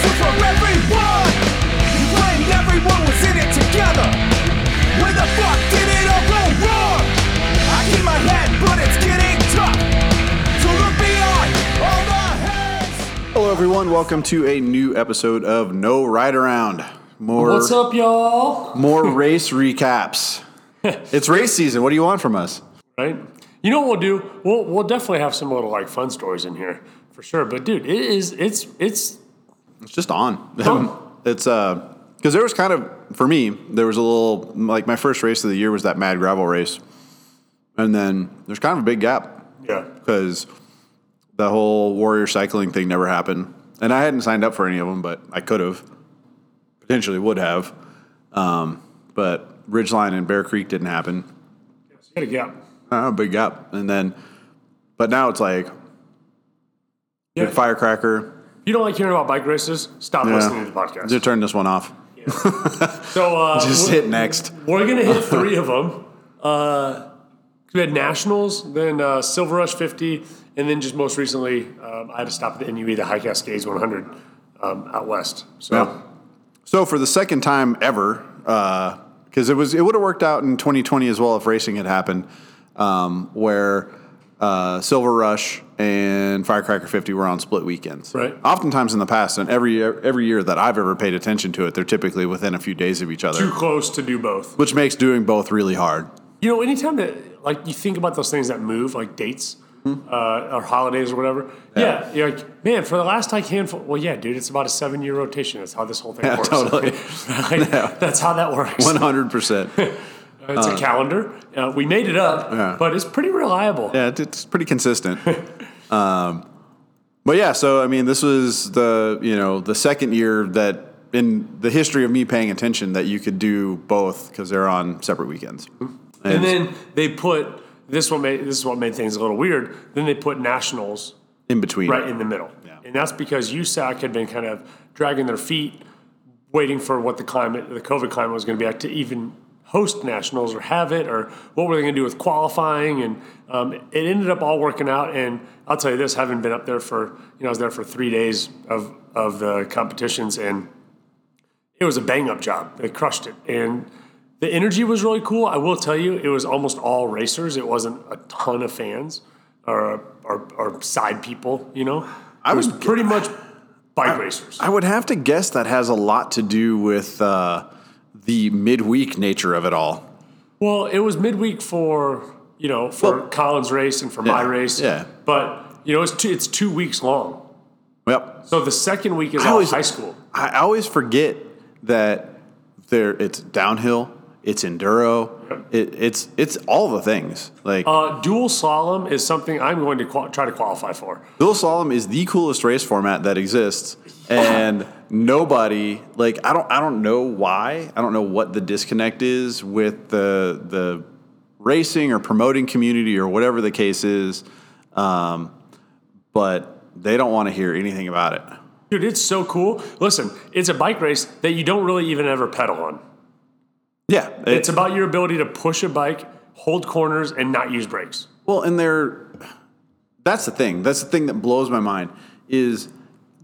This was for everyone. You claimed everyone was in it together. Where the fuck did it all go wrong? I keep my head, but it's getting tough to look beyond all the heads. Hello, everyone. Welcome to a new episode of No Ride Around. More, What's up, y'all? more race recaps. it's race season. What do you want from us? Right? You know what we'll do? We'll we'll definitely have some little like fun stories in here for sure. But dude, it is it's it's It's just on. Fun. it's uh, because there was kind of for me there was a little like my first race of the year was that Mad Gravel race, and then there's kind of a big gap yeah. because the whole Warrior cycling thing never happened, and I hadn't signed up for any of them, but I could have, potentially would have, um, but Ridgeline and Bear Creek didn't happen. Got a gap. Uh, big gap, and then, but now it's like Yeah. firecracker. You don't like hearing about bike races, stop listening to the podcast. Just turn this one off. So uh, Just hit next. we're gonna hit three of them. Uh, we had nationals, then uh, Silver Rush 50, and then just most recently, um, I had to stop at the NUE, the High Cascades 100 um, out west. So Yeah. So for the second time ever, because it was it would have worked out in 2020 as well if racing had happened, um, where uh, Silver Rush and Firecracker 50 were on split weekends. Right. Oftentimes in the past, and every year, every year that I've ever paid attention to it, they're typically within a few days of each other, too close to do both. which makes doing both really hard. You know, anytime that like you think about those things that move, like dates uh, or holidays or whatever. Yeah. you're like, man, for the last like handful. Well, yeah, dude, it's about a seven year rotation. That's how this whole thing Yeah, works. totally. Like, That's how that works. 100. percent It's a calendar. Uh, we made it up, Yeah. but it's pretty reliable. Yeah, it's pretty consistent. um, but yeah, so I mean, this was the you know the second year that in the history of me paying attention that you could do both because they're on separate weekends. And then they put this one. Made, this is what made things a little weird. Then they put nationals in between, right in the middle. Yeah. And that's because USAC had been kind of dragging their feet, waiting for what the climate, the COVID climate was going to be at to even host nationals or have it, or what were they going to do with qualifying. And um, it ended up all working out. And I'll tell you this, having been up there for, you know, I was there for three days of, of the competitions and it was a bang up job. They crushed it. And the energy was really cool. I will tell you, it was almost all racers. It wasn't a ton of fans or, or, or side people, you know? I was pretty much bike racers. I would have to guess that has a lot to do with uh, the midweek nature of it all. well, it was midweek for, you know, for Well- Colin's race and for my race. yeah. But, you know, it's two, it's two weeks long. Yep. So the second week is I all always- high school. I always forget that there it's downhill, it's enduro, it, it's it's all the things like. Uh, dual slalom is something I'm going to qual- try to qualify for. Dual slalom is the coolest race format that exists, and nobody like I don't I don't know why I don't know what the disconnect is with the the racing or promoting community or whatever the case is, um, but they don't want to hear anything about it. Dude, it's so cool. Listen, it's a bike race that you don't really even ever pedal on. Yeah, It's about your ability to push a bike, hold corners, and not use brakes. Well, and they're that's the thing. That's the thing that blows my mind is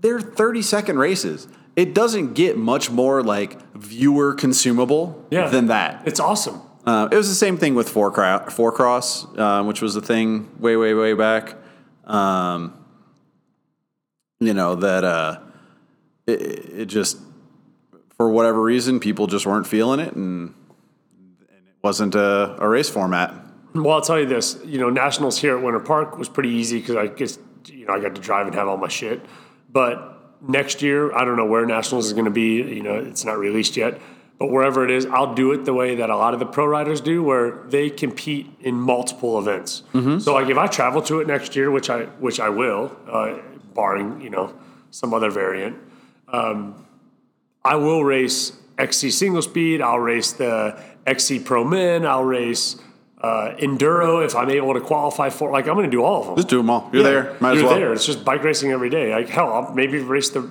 they're 30 second races. It doesn't get much more like viewer consumable Yeah. than that. It's awesome. Uh, it was the same thing with four, cro- four cross, uh, which was a thing way, way, way back. Um, you know that uh, it, it just for whatever reason people just weren't feeling it, and, and it wasn't a, a race format. Well, I'll tell you this. You know, nationals here at Winter Park was pretty easy because I guess you know I got to drive and have all my shit. But next year, I don't know where nationals is going to be. You know, it's not released yet. But wherever it is, I'll do it the way that a lot of the pro riders do, where they compete in multiple events. So, like, if I travel to it next year, which I which I will, uh, barring you know some other variant, um, I will race XC single speed. I'll race the XC Pro Men. I'll race uh, enduro if I'm able to qualify for. Like, I'm going to do all of them. Just do them all. You're Yeah, there. Might you're as well. there. It's just bike racing every day. Like hell, I'll maybe race the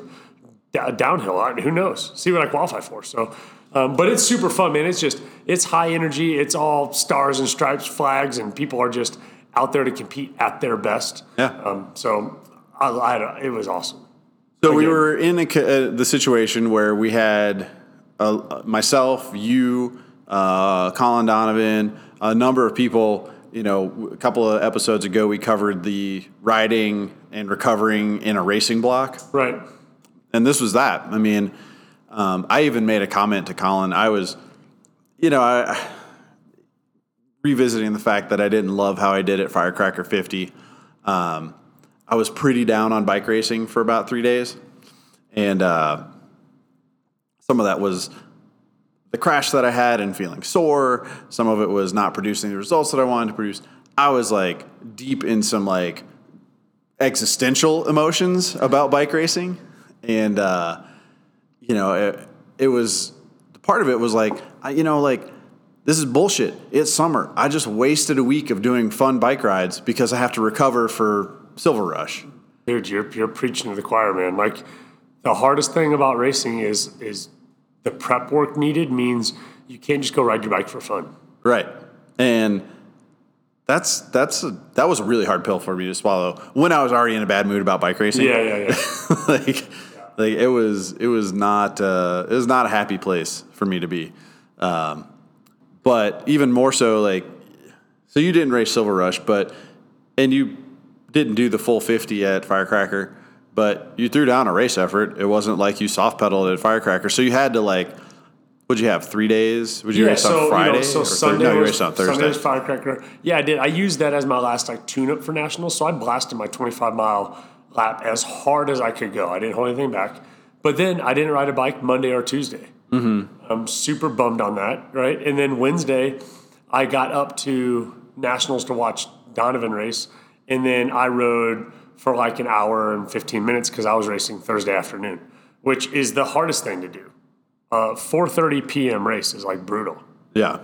da- downhill. I who knows? See what I qualify for. So, um, but it's super fun, man. It's just it's high energy. It's all stars and stripes, flags, and people are just out there to compete at their best. Yeah. Um, so I, I, it was awesome. So we were in a, uh, the situation where we had uh, myself, you, uh, Colin Donovan, a number of people. You know, a couple of episodes ago, we covered the riding and recovering in a racing block, Right. and this was that. I mean, um, I even made a comment to Colin. I was, you know, I, revisiting the fact that I didn't love how I did at Firecracker 50. Um, I was pretty down on bike racing for about three days. And uh, some of that was the crash that I had and feeling sore. Some of it was not producing the results that I wanted to produce. I was like deep in some like existential emotions about bike racing. And, uh, you know, it, it was part of it was like, I, you know, like this is bullshit. It's summer. I just wasted a week of doing fun bike rides because I have to recover for Silver Rush. Dude, you're you're preaching to the choir, man. Like the hardest thing about racing is is the prep work needed means you can't just go ride your bike for fun. Right. And that's that's a, that was a really hard pill for me to swallow when I was already in a bad mood about bike racing. Yeah, yeah, yeah. like like it was it was not uh, it was not a happy place for me to be. Um, but even more so like so you didn't race Silver Rush, but and you didn't do the full 50 at Firecracker, but you threw down a race effort. It wasn't like you soft pedaled at Firecracker. So you had to like What'd you have? Three days? Would you yeah, race so on Friday? you know, so or Sunday no, you was, raced on Thursday. Sunday was firecracker. Yeah, I did. I used that as my last like tune-up for nationals. So I blasted my 25 mile lap as hard as I could go. I didn't hold anything back. But then I didn't ride a bike Monday or Tuesday. Mm-hmm. I'm super bummed on that, right? And then Wednesday, I got up to nationals to watch Donovan race, and then I rode for like an hour and 15 minutes because I was racing Thursday afternoon, which is the hardest thing to do. Uh, 4:30 p.m. race is like brutal. yeah.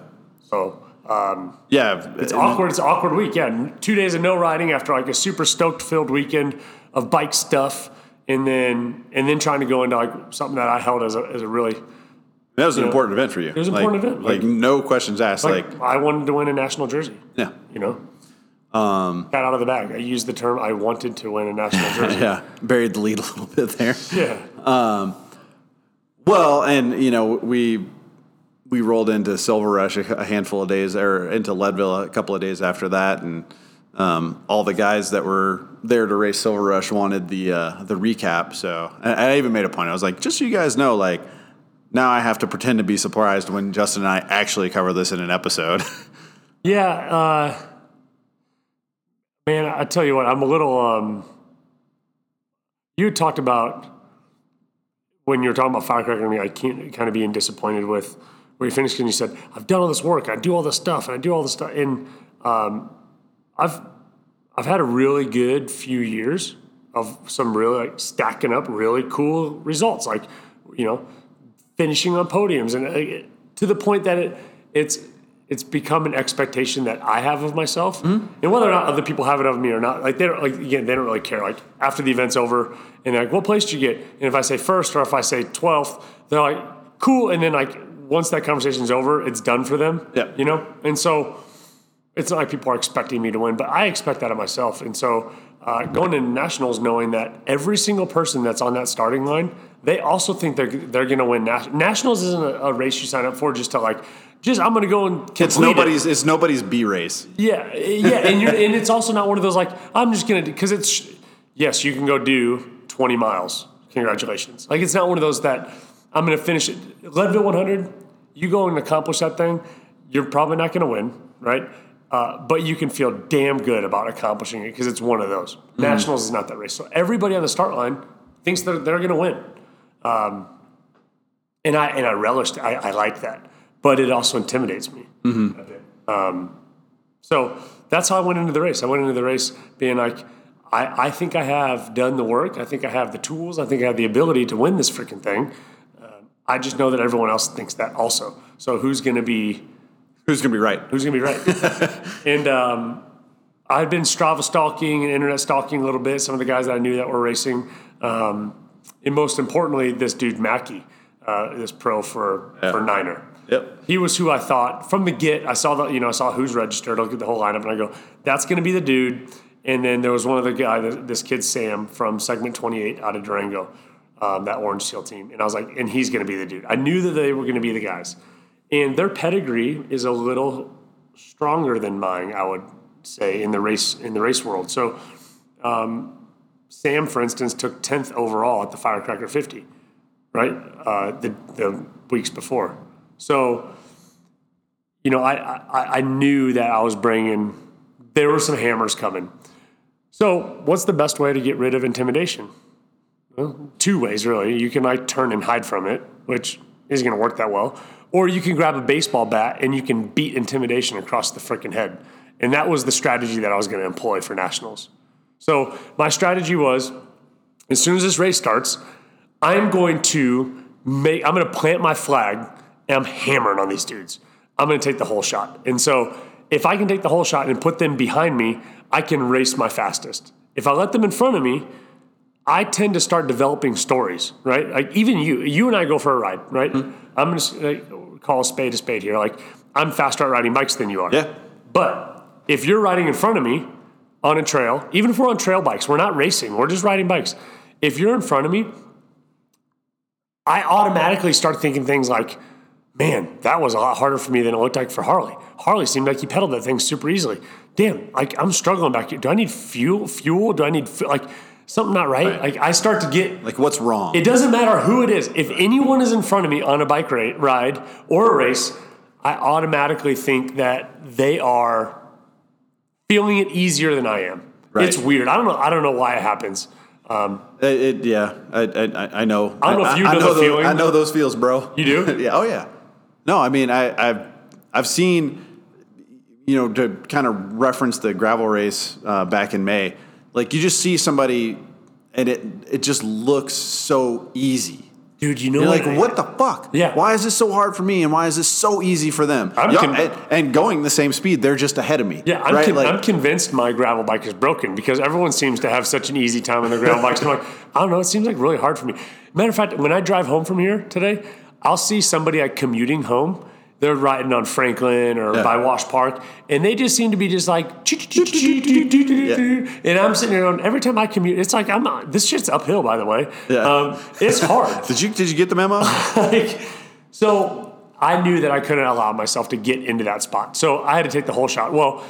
So um, Yeah. it's awkward. It's an awkward week. Yeah, two days of no riding after like a super stoked filled weekend of bike stuff, and then and then trying to go into like something that I held as a, as a really That was an know, important event for you. It was an important event, Like, like- no questions asked. Like, like, I wanted to win a national jersey. yeah. You know, um, got out of the bag. I used the term I wanted to win a national jersey. Yeah. Buried the lead a little bit there. yeah. Um, well, and, you know, we we rolled into Silver Rush a a handful of days, or into Leadville a couple of days after that. And um, all the guys that were there to race Silver Rush wanted the uh, the recap. So I, I even made a point. I was like, just so you guys know, like, now I have to pretend to be surprised when Justin and I actually cover this in an episode. Yeah, uh, man, I tell you what, I'm a little. Um, you talked about when you were talking about firecracker, I can't kind of being disappointed with where you finished, and you said, "I've done all this work, I do all this stuff, and I do all this stuff," and um, I've I've had a really good few years of some really like stacking up really cool results, like you know, finishing on podiums, and uh, to the point that it it's it's become an expectation that I have of myself, and whether or not other people have it of me or not, like they don't like again they don't really care. Like after the event's over, and they're like, "What place did you get?" And if I say first or if I say twelfth, they're like, "Cool," and then like once that conversation's over, it's done for them. Yeah. you know, and so it's not like people are expecting me to win, but I expect that of myself. And so uh, going to nationals, knowing that every single person that's on that starting line, they also think they're they're going to win. Nas- nationals isn't a, a race you sign up for just to like, just I'm going to go and complete it's it. nobody's. It's nobody's B race. Yeah, yeah, and you're, and it's also not one of those like I'm just gonna because it's yes, you can go do 20 miles. Congratulations. Like it's not one of those that I'm gonna finish it. Leadville 100, you go and accomplish that thing, you're probably not gonna win, right? Uh, but you can feel damn good about accomplishing it because it's one of those. Nationals is not that race, so everybody on the start line thinks that they're gonna win, um, and I and I relished. I, I like that, but it also intimidates me. a bit. Um, so that's how I went into the race. I went into the race being like, I, I think I have done the work. I think I have the tools. I think I have the ability to win this freaking thing. Um, I just know that everyone else thinks that also. So who's going to be Who's gonna be right? who's going to be right? and um, I'd been Strava stalking and internet stalking a little bit. Some of the guys that I knew that were racing, um, and most importantly, this dude Macky, uh, this pro for for Niner. Yep. He was who I thought from the get. I saw the, you know, I saw who's registered. I look at the whole lineup and I go, that's going to be the dude. And then there was one other guy, this kid Sam from segment 28 out of Durango, um, that Orange Seal team. And I was like, and he's going to be the dude. I knew that they were going to be the guys. And their pedigree is a little stronger than mine, I would say, in the race in the race world. So um, Sam, for instance, took 10th overall at the Firecracker 50, right? Uh, the, the weeks before. So, you know, I, I, I knew that I was bringing, there were some hammers coming. So, what's the best way to get rid of intimidation? Well, two ways, really. You can like turn and hide from it, which isn't going to work that well. Or you can grab a baseball bat and you can beat intimidation across the freaking head. And that was the strategy that I was going to employ for nationals. So my strategy was as soon as this race starts, I'm going to make, I'm going to plant my flag and I'm hammering on these dudes. I'm going to take the holeshot. And so if I can take the holeshot and put them behind me, I can race my fastest. If I let them in front of me, I tend to start developing stories, right? Like even you, you and I go for a ride, right? Mm-hmm. I'm going to call a spade a spade here. Like I'm faster at riding bikes than you are. Yeah. But if you're riding in front of me on a trail, even if we're on trail bikes, we're not racing, we're just riding bikes. If you're in front of me, I automatically start thinking things like, man, that was a lot harder for me than it looked like for Harley. Harley seemed like he pedaled that thing super easily. Damn, like I'm struggling back here. Do I need fuel? Fuel? Do I need like something not right? right? Like I start to get like what's wrong. It doesn't matter who it is. If anyone is in front of me on a bike ride or a race, I automatically think that they are feeling it easier than I am. Right. It's weird. I don't know. I don't know why it happens. Um, it, it, yeah, I, I, I know. I don't know if you I, know, I know the. I know those feels, bro. You do? yeah. Oh yeah. No, I mean, I, I've I've seen, you know, to kind of reference the gravel race uh, back in May. Like you just see somebody, and it it just looks so easy. Dude, you know, You're like, what the fuck? Yeah. Why is this so hard for me, and why is this so easy for them? I'm con- and, and going the same speed, they're just ahead of me. Yeah, I'm, right. con- like, I'm convinced my gravel bike is broken because everyone seems to have such an easy time on their gravel bikes. I'm like, I don't know, it seems like really hard for me. Matter of fact, when I drive home from here today, I'll see somebody like commuting home. They're riding on Franklin or Yeah. by Wash Park, and they just seem to be just like, and I'm sitting there on every time I commute. It's like I'm not. This shit's uphill, by the way. Yeah. Um, it's hard. did you did you get the memo? like, so I knew that I couldn't allow myself to get into that spot. So I had to take the holeshot. Well,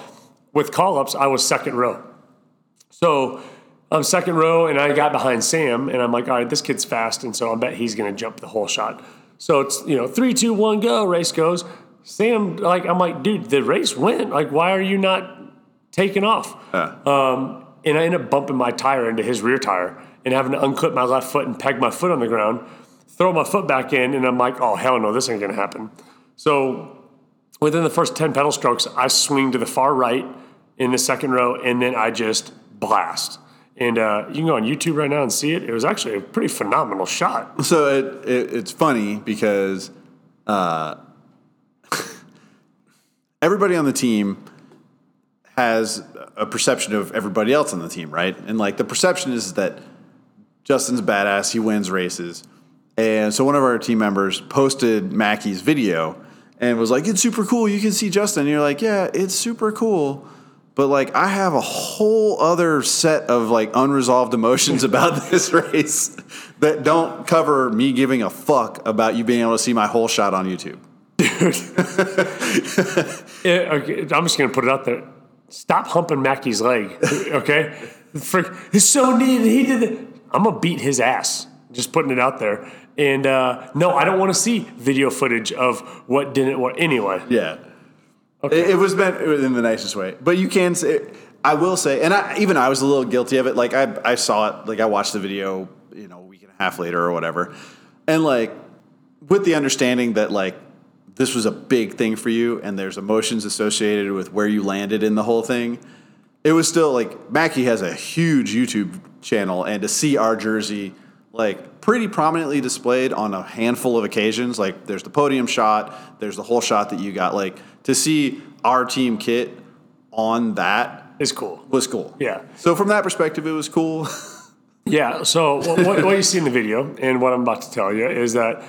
with call ups, I was second row. So I'm second row, and I got behind Sam, and I'm like, all right, this kid's fast, and so I bet he's going to jump the holeshot. So it's you know three, two, one, go. Race goes. Sam, like I'm like, dude, the race went. Like, why are you not taking off? Um, and I end up bumping my tire into his rear tire and having to unclip my left foot and peg my foot on the ground, throw my foot back in, and I'm like, oh hell no, this ain't gonna happen. So within the first 10 pedal strokes, I swing to the far right in the second row, and then I just blast. And uh, you can go on YouTube right now and see it. It was actually a pretty phenomenal shot. So it, it it's funny because uh, everybody on the team has a perception of everybody else on the team, right? And like the perception is that Justin's badass, he wins races. And so one of our team members posted Macky's video and was like, It's super cool. You can see Justin. And you're like, Yeah, it's super cool. But like I have a whole other set of like unresolved emotions about this race that don't cover me giving a fuck about you being able to see my holeshot on YouTube. It- okay, I'm just gonna put it out there. Stop humping Macky's leg, okay? It's so neat. He did it. I'm gonna beat his ass. Just putting it out there. And uh, no, I don't want to see video footage of what didn't work. Anyway, Yeah. It, it was meant in the nicest way, but you can say. I will say, and I, even I was a little guilty of it. Like I, I saw it. Like I watched the video, you know, a week and a half later or whatever, and like with the understanding that like this was a big thing for you, and there's emotions associated with where you landed in the whole thing. It was still like Macky has a huge YouTube channel, and to see our jersey like pretty prominently displayed on a handful of occasions, like there's the podium shot, there's the holeshot that you got, like to see our team kit on that is cool. was cool. Yeah. So from that perspective, it was cool. Yeah. So what, what, what you see in the video and what I'm about to tell you is that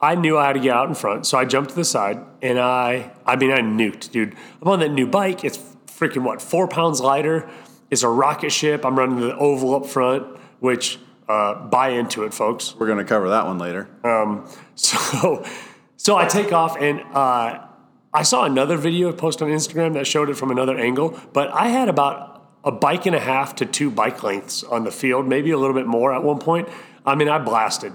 I knew I had to get out in front, so I jumped to the side and I, I mean, I nuked, dude. I'm on that new bike. It's freaking what, four pounds lighter. It's a rocket ship. I'm running the oval up front, which uh, buy into it, folks. We're going to cover that one later. So, so I take off, and uh, I saw another video post on Instagram that showed it from another angle. But I had about a bike and a half to two bike lengths on the field, maybe a little bit more at one point. I mean, I blasted.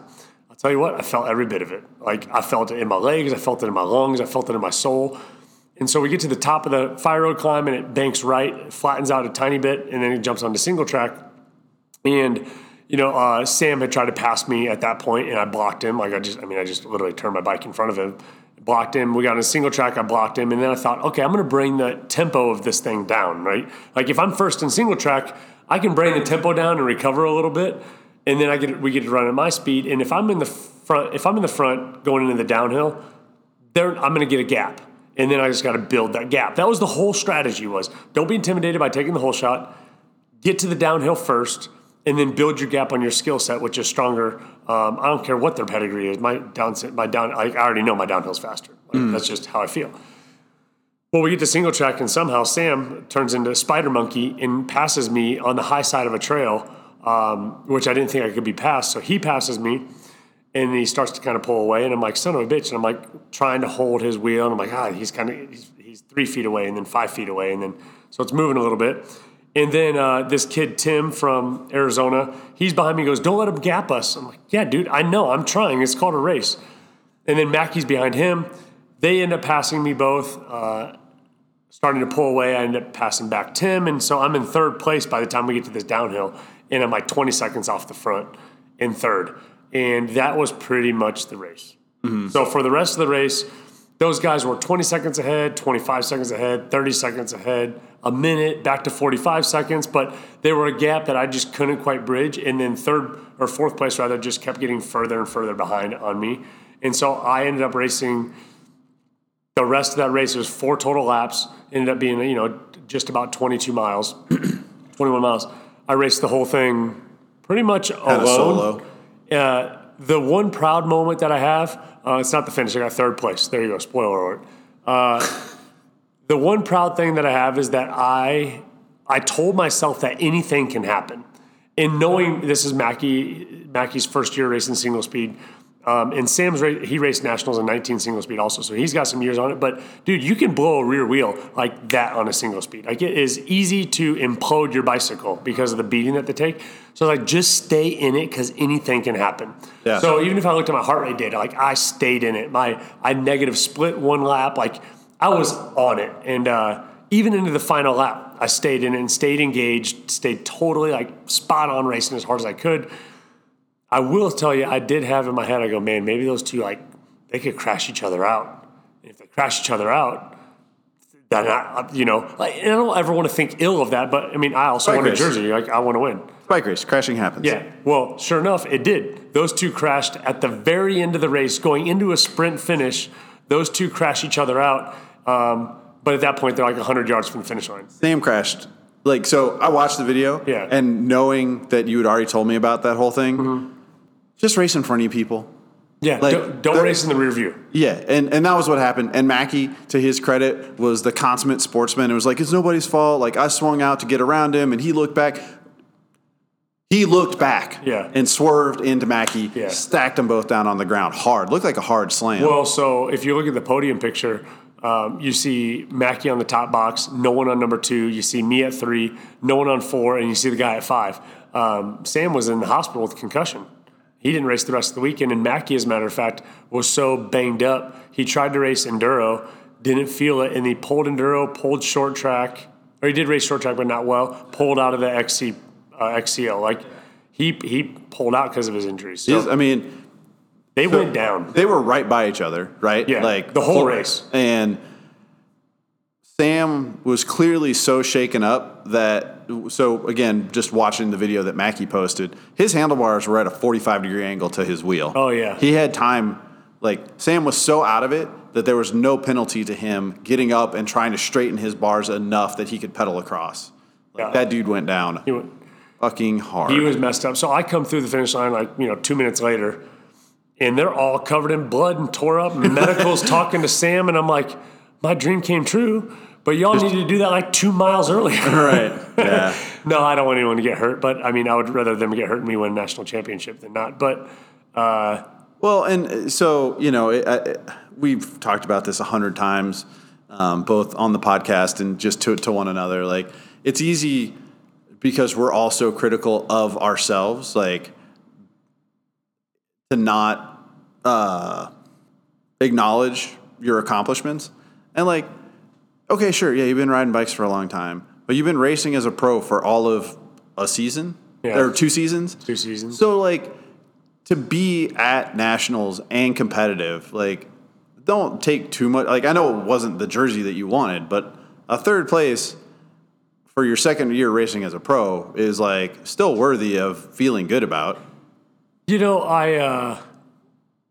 I'll tell you what, I felt every bit of it. Like I felt it in my legs, I felt it in my lungs, I felt it in my soul. And so we get to the top of the fire road climb, and it banks right, flattens out a tiny bit, and then it jumps onto single track. And you know, uh, Sam had tried to pass me at that point, and I blocked him. Like I just, I mean, I just literally turned my bike in front of him, blocked him. We got on a single track, I blocked him, and then I thought, okay, I'm going to bring the tempo of this thing down, right? Like if I'm first in single track, I can bring the tempo down and recover a little bit, and then I get we get to run at my speed. And if I'm in the front, if I'm in the front going into the downhill, there I'm going to get a gap, and then I just got to build that gap. That was the whole strategy: was don't be intimidated by taking the holeshot, get to the downhill first, and then build your gap on your skill set, which is stronger. Um, I don't care what their pedigree is. My down, my down, I already know my downhill's faster. Like, That's just how I feel. Well, we get to single track, and somehow Sam turns into Spider Monkey and passes me on the high side of a trail, um, which I didn't think I could be passed. So he passes me, and he starts to kind of pull away, and I'm like, son of a bitch, and I'm like trying to hold his wheel, and I'm like, ah, he's kind of he's, he's three feet away, and then five feet away, and then so it's moving a little bit. And then uh, this kid Tim from Arizona, he's behind me. Goes, "Don't let him gap us." I'm like, "Yeah, dude, I know. I'm trying. It's called a race." And then Macky's behind him. They end up passing me both. Uh, starting to pull away, I end up passing back Tim, and so I'm in third place by the time we get to this downhill, and I'm like 20 seconds off the front in third, and that was pretty much the race. So for the rest of the race, those guys were 20 seconds ahead, 25 seconds ahead, 30 seconds ahead, a minute, back to 45 seconds, but they were a gap that I just couldn't quite bridge. And then third or fourth place, rather, just kept getting further and further behind on me. And so I ended up racing the rest of that race. It was four total laps, ended up being, you know, just about 22 miles, 21 miles. I raced the whole thing pretty much Had a alone. solo. Uh, the one proud moment that I have, uh, it's not the finish. I got third place. There you go. Spoiler alert. Uh, the one proud thing that I have is that I I told myself that anything can happen. And knowing this is Macky Macky's first year racing single speed, um, and Sam's he raced nationals in 19 single speed also, so he's got some years on it. But dude, you can blow a rear wheel like that on a single speed. Like it is easy to implode your bicycle because of the beating that they take. So like just stay in it because anything can happen. Yeah. So even if I looked at my heart rate data, like I stayed in it. My I negative split one lap, like I was on it, and uh, even into the final lap, I stayed in it and stayed engaged, stayed totally like spot on racing as hard as I could. I will tell you, I did have in my head, I go, man, maybe those two like they could crash each other out. And if they crash each other out, then I, you know, like, and I don't ever want to think ill of that, but I mean, I also want a jersey. Like, I want to win. Bike race, crashing happens. Yeah. Well, sure enough, it did. Those two crashed at the very end of the race, going into a sprint finish. Those two crashed each other out. Um, but at that point, they're like 100 yards from the finish line. Sam crashed. Like, so I watched the video. Yeah. And knowing that you had already told me about that whole thing, just race in front of you people. Yeah. Like, don't don't the- race in the rear view. Yeah, and, and that was what happened. And Macky, to his credit, was the consummate sportsman. It was like, it's nobody's fault. Like, I swung out to get around him, and he looked back. He looked back Yeah. and swerved into Macky, Yeah. stacked them both down on the ground hard. Looked like a hard slam. Well, so if you look at the podium picture, um, you see Macky on the top box, no one on number two. You see me at three, no one on four, and you see the guy at five. Um, Sam was in the hospital with concussion. He didn't race the rest of the weekend, and Macky, as a matter of fact, was so banged up. He tried to race enduro, didn't feel it, and he pulled enduro, pulled short track, or he did race short track, but not well. Pulled out of the XC, uh, XCL. Like he he pulled out because of his injuries. So I mean, they went down. they were right by each other, right? Yeah, like the whole race. And Sam was clearly so shaken up that. So again, just watching the video that Macky posted, his handlebars were at a forty-five degree angle to his wheel. Oh, yeah. he had time. Like Sam was so out of it that there was no penalty to him getting up and trying to straighten his bars enough that he could pedal across. Like Yeah. that dude went down He went, fucking hard. He was messed up. So I come through the finish line like, you know, two minutes later, and they're all covered in blood and tore up. And medical's talking to Sam, and I'm like, my dream came true. But y'all needed to do that like two miles earlier. Right. Yeah. no, I don't want anyone to get hurt. But I mean, I would rather them get hurt and me win a national championship than not. But uh, Well, and so you know, it, I, we've talked about this a hundred times, um, both on the podcast and just to to one another. Like, it's easy because we're all so critical of ourselves, like to not uh, acknowledge your accomplishments. And like, okay, sure, yeah, you've been riding bikes for a long time, but you've been racing as a pro for all of a season Yeah. or two seasons. two seasons. So like to be at nationals and competitive, like don't take too much. Like I know it wasn't the jersey that you wanted, but a third place for your second year racing as a pro is like still worthy of feeling good about. You know, I, uh,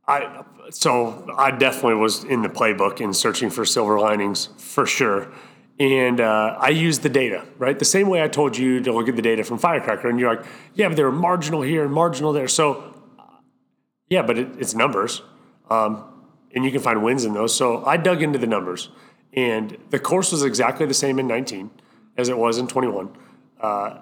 I, so I definitely was in the playbook and searching for silver linings for sure. And uh, I used the data, right? The same way I told you to look at the data from Firecracker, and you're like, yeah, but they were marginal here and marginal there. So, yeah, but it, it's numbers, um, and you can find wins in those. So I dug into the numbers, and the course was exactly the same in 19 as it was in 21. Uh,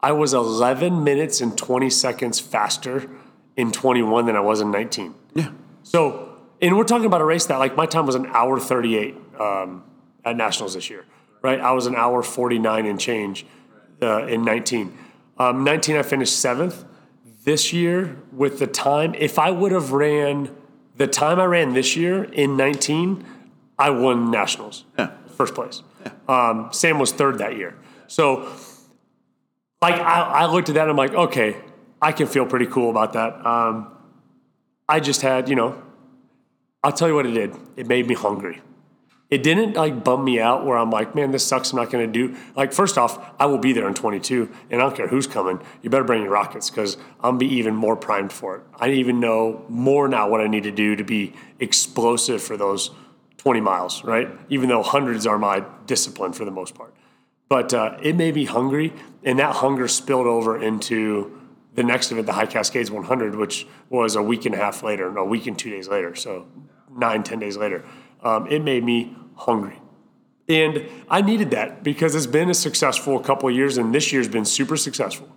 I was 11 minutes and 20 seconds faster in 21 than I was in 19. Yeah. So, and we're talking about a race that, like, my time was an hour 38 um, at Nationals this year, right? I was an hour 49 and change uh, in 19. Um, 19, I finished seventh. This year, with the time, if I would have ran the time I ran this year in 19, I won Nationals, Yeah. first place. Um, Sam was third that year. So, like, I, I looked at that and I'm like, okay, I can feel pretty cool about that. Um, I just had, you know, I'll tell you what it did. It made me hungry. It didn't like bum me out where I'm like, man, this sucks. I'm not going to do. Like, first off, I will be there in 22, and I don't care who's coming. You better bring your rockets because I'm be even more primed for it. I even know more now what I need to do to be explosive for those 20 miles, right? Even though hundreds are my discipline for the most part. But uh, it made me hungry, and that hunger spilled over into the next event, the High Cascades 100, which was a week and a half later, no, a week and two days later, so nine, ten days later. Um, it made me hungry. And I needed that because it's been a successful couple of years, and this year's been super successful.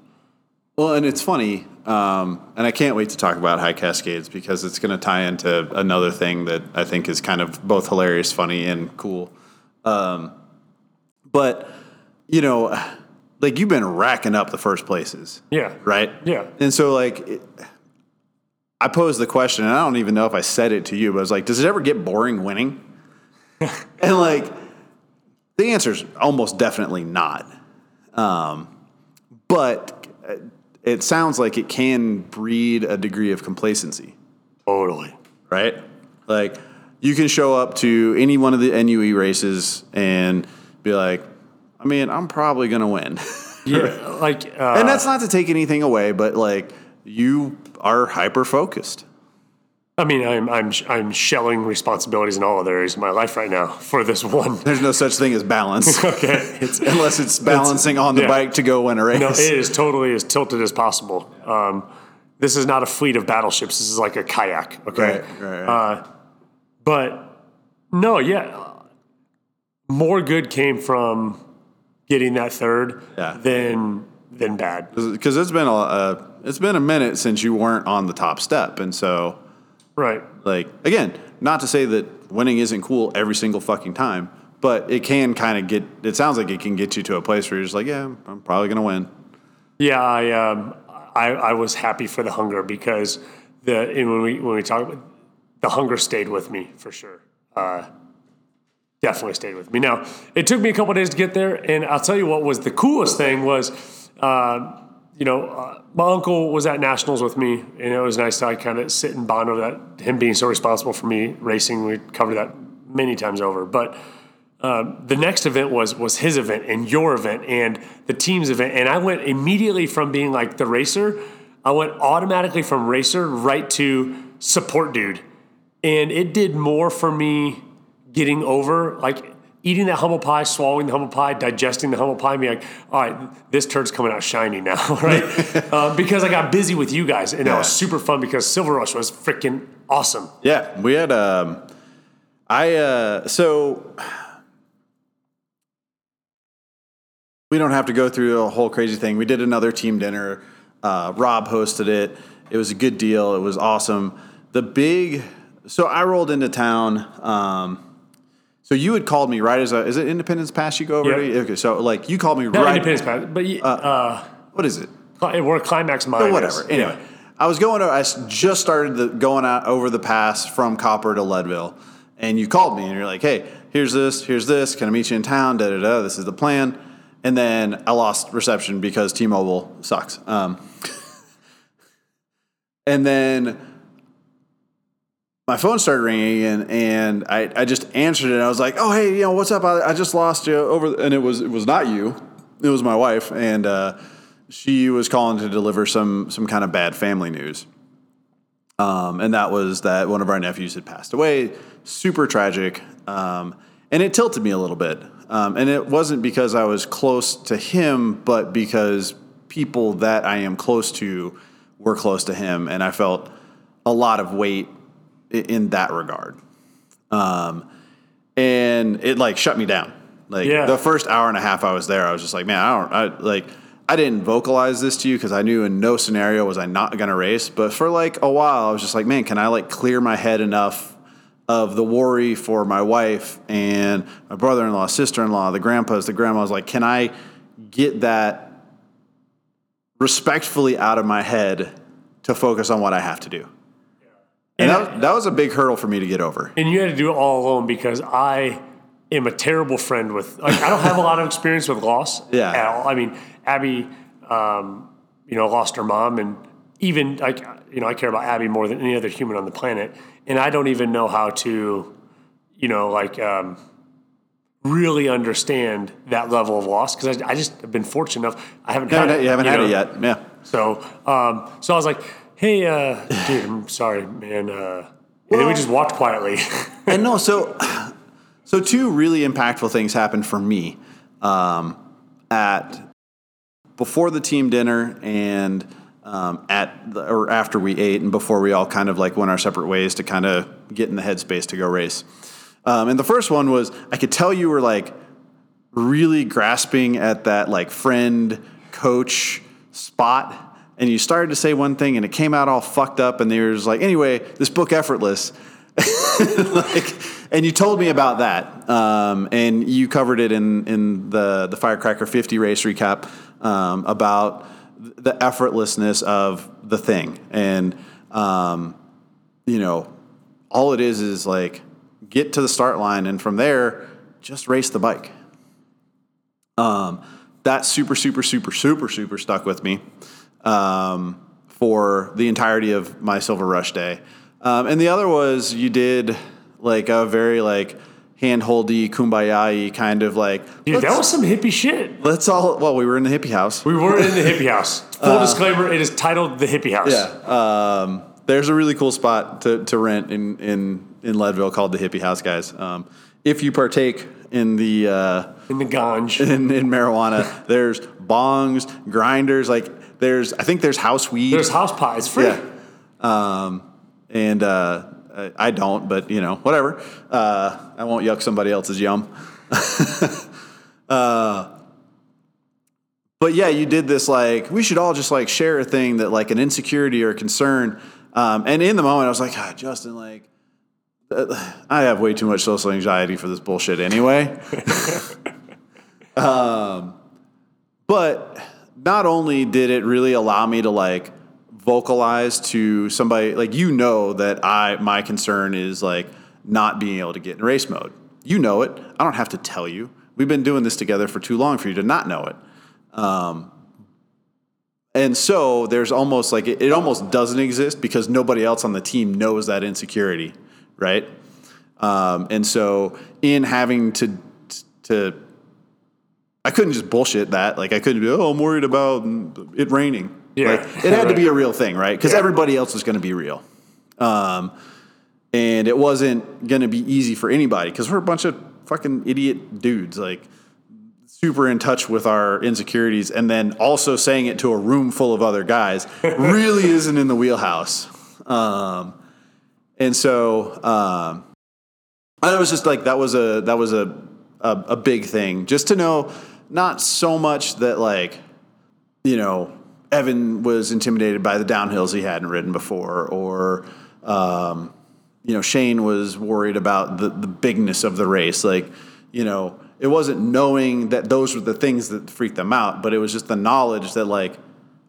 Well, and it's funny, um, and I can't wait to talk about High Cascades because it's going to tie into another thing that I think is kind of both hilarious, funny, and cool. Um, but you know, like you've been racking up the first places, Yeah. right? Yeah. And so, like, it, I posed the question, and I don't even know if I said it to you, but I was like, "Does it ever get boring winning?" and like, the answer is almost definitely not. Um, but it sounds like it can breed a degree of complacency, Totally. right? Like, you can show up to any one of the NUE races and be like, I mean, I'm probably going to win. Yeah. like, uh, and that's not to take anything away, but like, you are hyper focused. I mean, I'm, I'm, I'm shelling responsibilities in all other areas of my life right now for this one. There's no such thing as balance. Okay. It's, Unless it's balancing on the yeah. bike to go win a race. No, it is totally as tilted as possible. Um, this is not a fleet of battleships. This is like a kayak. Okay. Right, right, right. Uh, but no, yeah, more good came from getting that third Yeah. than than bad. because it's been a uh, it's been a minute since you weren't on the top step, and so Right. like again, not to say that winning isn't cool every single fucking time, but it can kind of get. It sounds like it can get you to a place where you're just like, yeah, I'm probably gonna win. Yeah, I um, I, I was happy for the hunger because the and when we when we talk, the hunger stayed with me for sure. Uh, definitely stayed with me. Now it took me a couple days to get there, and I'll tell you what was the coolest thing was, uh, you know, uh, my uncle was at nationals with me, and it was nice to kind of sit and bond over that. Him being so responsible for me racing, we covered that many times over, but um, the next event was was his event and your event and the team's event, and I went immediately from being like the racer, I went automatically from racer right to support dude, and it did more for me getting over like eating that humble pie, swallowing the humble pie, digesting the humble pie, and being like, all right, this turd's coming out shiny now, right? um, because I got busy with you guys, and that was super fun because Silver Rush was freaking awesome. Yeah, we had um, I uh, so we don't have to go through a whole crazy thing. We did another team dinner. Uh, Rob hosted it. It was a good deal. It was awesome. The big, so I rolled into town. Um, so you had called me right as a, is it Independence Pass you go over Yeah. to? Okay, so like you called me Not right. Independence Pass, but y- uh, What is it? we're climax minus. But whatever. Anyway, I was going. I just started the, going out over the pass from Copper to Leadville, and you called me and you're like, "Hey, here's this. Here's this. Can I meet you in town? Da da da. This is the plan." And then I lost reception because T-Mobile sucks. Um, and then my phone started ringing again, and I, I just answered it. And I was like, "Oh, hey, you know, what's up? I, I just lost you over." And it was it was not you. It was my wife, and uh, she was calling to deliver some some kind of bad family news. Um, and that was that one of our nephews had passed away. Super tragic. Um, and it tilted me a little bit. Um, and it wasn't because I was close to him, but because people that I am close to were close to him. And I felt a lot of weight in that regard. Um, and it like shut me down. Like Yeah. the first hour and a half I was there, I was just like, man, I don't, I like, I didn't vocalize this to you because I knew in no scenario was I not gonna race. But for like a while, I was just like, man, can I like clear my head enough of the worry for my wife and my brother-in-law, sister-in-law, the grandpas, the grandmas? Like, can I get that respectfully out of my head to focus on what I have to do? And that, that was a big hurdle for me to get over. and you had to do it all alone because I am a terrible friend with. Like, I don't have a lot of experience with loss. Yeah. At all. I mean, Abby, um, you know, lost her mom, and even like you know, I care about Abby more than any other human on the planet, and I don't even know how to, you know, like. Um, really understand that level of loss because I, I just have been fortunate enough I haven't You had haven't, it, you haven't had know? it yet. Yeah. So, um, so I was like, "Hey, uh, dude, I'm sorry, man." Uh, and then we just walked quietly. and no, so so two really impactful things happened for me um, at before the team dinner and um, at the, or after we ate and before we all kind of like went our separate ways to kind of get in the headspace to go race. Um, and the first one was I could tell you were like really grasping at that like friend coach spot and you started to say one thing and it came out all fucked up and there was like anyway this book effortless. Like and you told me about that um, and you covered it in in the the firecracker 50 race recap um, about the effortlessness of the thing. And um, you know all it is is like get to the start line and from there just race the bike. Um, that super, super, super, super, super stuck with me um, for the entirety of my Silver Rush day. Um, and the other was you did like a very like handholdy, kumbaya kind of like. Dude, that was some hippie shit. Let's all. Well, we were in the hippie house. We were in the hippie house. Full disclaimer: it is titled the hippie house. Yeah. Um, there's a really cool spot to, to rent in, in, in Leadville called the Hippie House, guys. Um, if you partake in the uh, in the ganj. in, in marijuana, there's bongs, grinders, like there's I think there's house weed. There's house pie. It's free. yeah. Um, and uh, I- don't, but you know, whatever. Uh, I won't yuck somebody else's yum. uh, but yeah, you did this like we should all just like share a thing that like an insecurity or a concern. Um, and in the moment, I was like, God, Justin, like. uh, I have way too much social anxiety for this bullshit anyway. um, but not only did it really allow me to like vocalize to somebody like you know that I my concern is like not being able to get in race mode. You know it. I don't have to tell you. We've been doing this together for too long for you to not know it. Um, and so there's almost like it, it almost doesn't exist because nobody else on the team knows that insecurity, right? Um, and so in having to to I couldn't just bullshit that. Like I couldn't be, oh, I'm worried about it raining. Yeah. Like it had to be a real thing, right? Because Yeah. everybody else was going to be real. Um, and it wasn't going to be easy for anybody because we're a bunch of fucking idiot dudes, like super in touch with our insecurities, and then also saying it to a room full of other guys really isn't in the wheelhouse. Um, and so um, I was just like that was a that was a, a a big thing just to know not so much that like, you know, Evan was intimidated by the downhills he hadn't ridden before, or um, you know, Shane was worried about the the bigness of the race. Like, you know, it wasn't knowing that those were the things that freaked them out, but it was just the knowledge that like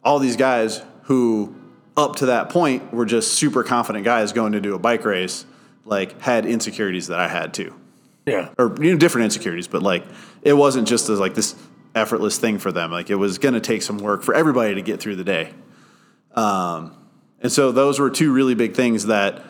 all these guys who up to that point were just super confident guys going to do a bike race, like had insecurities that I had too Yeah. or you know different insecurities, but like it wasn't just as like this effortless thing for them. Like it was going to take some work for everybody to get through the day. Um, and so those were two really big things that,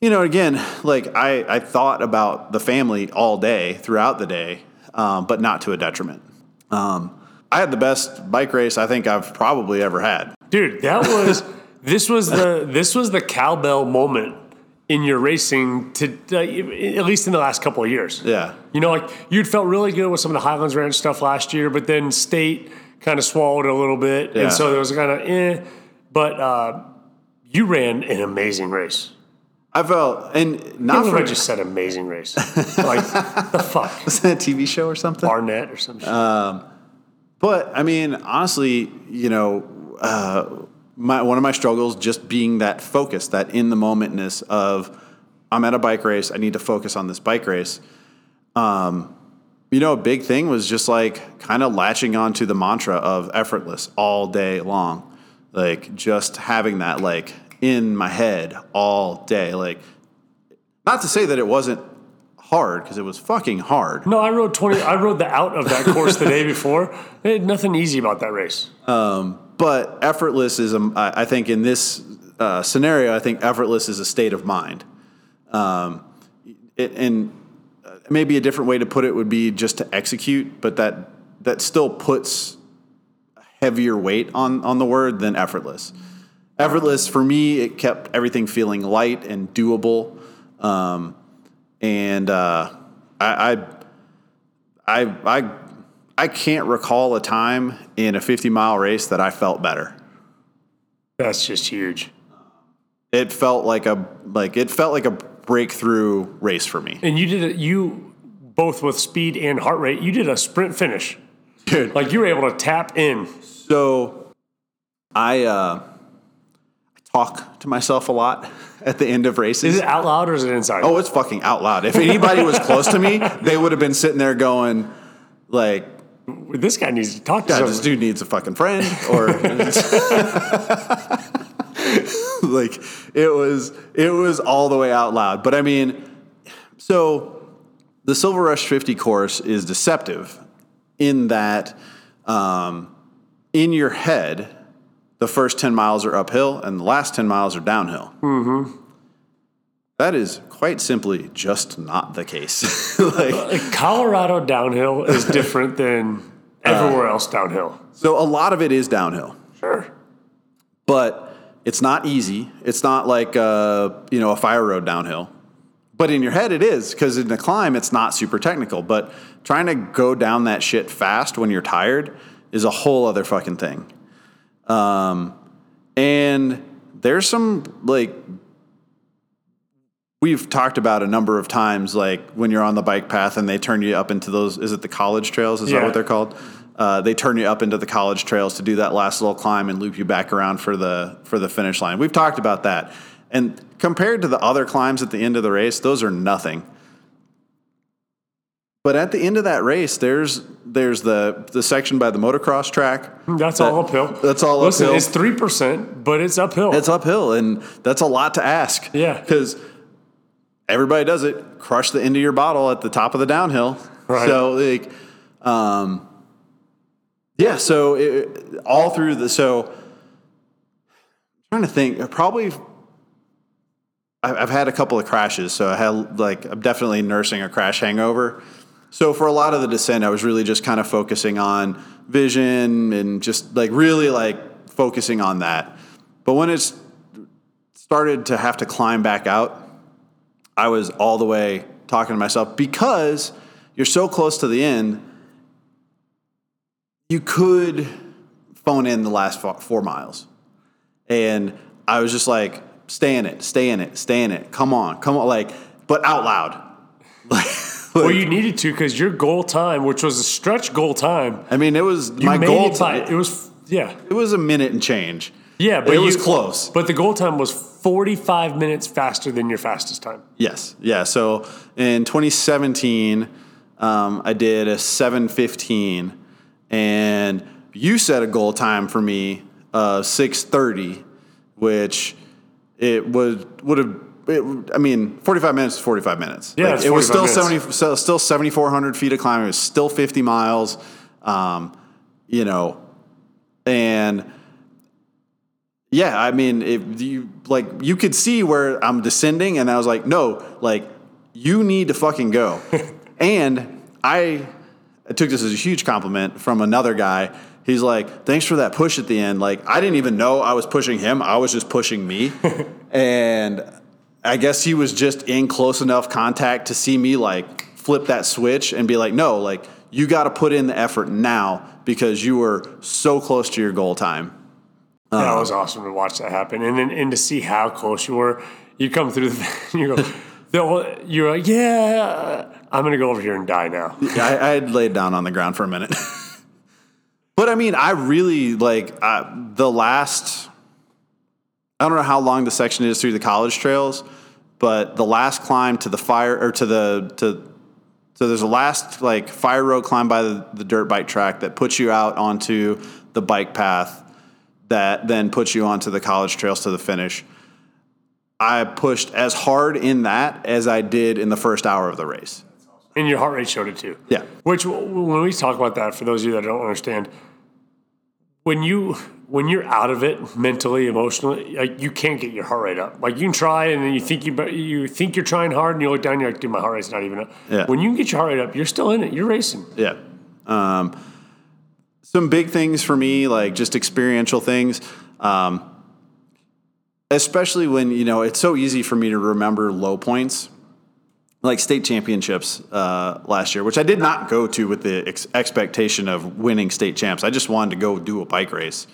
you know, again, like I I thought about the family all day throughout the day, um, but not to a detriment. Um, I had the best bike race I think I've probably ever had. Dude, that was this was the this was the cowbell moment in your racing to uh, at least in the last couple of years. Yeah. You know, like you'd felt really good with some of the Highlands Ranch stuff last year, but then state kind of swallowed it a little bit, Yeah. and so there was kind of eh. But uh, you ran an amazing race. I felt and not for I just said amazing race. like the fuck, was that a TV show or something. Barnett or something. shit. But I mean, honestly, you know, uh, my one of my struggles just being that focus, that in the momentness of I'm at a bike race, I need to focus on this bike race. Um, you know, a big thing was just like kind of latching onto the mantra of effortless all day long, like just having that like in my head all day. Like, not to say that it wasn't hard because it was fucking hard. no, I rode twenty. I rode the out of that course the day before. There had nothing easy about that race. But effortless is a, I think in this uh, scenario, I think effortless is a state of mind. Um, it, and uh, maybe a different way to put it would be just to execute, but that that still puts a heavier weight on on the word than effortless. Effortless for me, it kept everything feeling light and doable, um, and uh, I, I I I I can't recall a time in a 50 mile race that I felt better. That's just huge. It felt like a like it felt like a breakthrough race for me. And you did it. You both with speed and heart rate. You did a sprint finish. Dude. Like you were able to tap in. So I uh I talk to myself a lot at the end of races. Is it out loud or is it inside? Oh, it's fucking out loud. If anybody was close to me, they would have been sitting there going like this guy needs to talk to someone. this dude needs a fucking friend, or like it was it was all the way out loud. But I mean, so the Silver Rush 50 course is deceptive in that um, in your head, the first 10 miles are uphill and the last 10 miles are downhill. Mm-hmm. Is quite simply just not the case. like, Colorado downhill is different than everywhere else downhill. so a lot of it is downhill. Sure. but it's not easy. It's not like uh, you know a fire road downhill. But in your head, it is because in the climb, it's not super technical. But trying to go down that shit fast when you're tired is a whole other fucking thing. Um, and there's some like we've talked about a number of times, like when you're on the bike path and they turn you up into those. Is it the college trails? Is that what they're called? Uh, they turn you up into the college trails to do that last little climb and loop you back around for the for the finish line. We've talked about that, and compared to the other climbs at the end of the race, those are nothing. But at the end of that race, there's there's the the section by the motocross track. That's That- all uphill. That's all Listen, uphill. it's three percent, but it's uphill. It's uphill, and that's a lot to ask. Yeah. because everybody does it. Crush the end of your bottle at the top of the downhill. Right. So like, um, yeah. So it, all through the so, I'm trying to think. Probably, I- I've had a couple of crashes, so I had like I'm definitely nursing a crash hangover. So for a lot of the descent, I was really just kind of focusing on vision and just like really like focusing on that. But when it's started to have to climb back out, I was all the way talking to myself because you're so close to the end. You could phone in the last four miles, and I was just like, "Stay in it, stay in it, stay in it. Come on, come on!" Like, but out loud, like, well, you needed to because your goal time, which was a stretch goal time, I mean, it was my goal. it by It, it was yeah it was a minute and change. yeah, but it was close. But the goal time was forty five minutes faster than your fastest time. Yes, yeah. So in 2017, um, I did a 7:15, and you set a goal time for me of 6:30, which it was would have. It, I mean, 45 minutes is 45 minutes. Yeah, Like, it was still minutes. 70, so- still 7,400 feet of climbing. It was still 50 miles. Um, you know, and yeah, I mean, if you like, you could see where I'm descending, and I was like, no, like, you need to fucking go. and I, I took this as a huge compliment from another guy. He's like, thanks for that push at the end. Like, I didn't even know I was pushing him. I was just pushing me. and I guess he was just in close enough contact to see me like flip that switch and be like, no, like, you got to put in the effort now because you were so close to your goal time. That um, was awesome to watch that happen, and then and to see how close you were. You come through the, you go, the, you're like, yeah, I'm gonna go over here and die now. Yeah, I, I had laid down on the ground for a minute. but I mean, I really like I, the last. I don't know how long the section is through the college trails, but the last climb to the fire or to the to so there's a last like fire road climb by the, the dirt bike track that puts you out onto the bike path that then puts you onto the college trails to the finish. I pushed as hard in that as I did in the first hour of the race. And your heart rate showed it too. Yeah. Which, when we talk about that, for those of you that don't understand, when you when you're out of it mentally, emotionally, like you can't get your heart rate up. Like you can try, and then you think you you think you're trying hard, and you look down, and you're like, "Dude, my heart rate's not even up." Yeah. When you can get your heart rate up, you're still in it. You're racing. Yeah. Um, some big things for me, like just experiential things, um, especially when, you know, it's so easy for me to remember low points, like state championships uh, last year, which I did not go to with the ex- expectation of winning state champs. I just wanted to go do a bike race.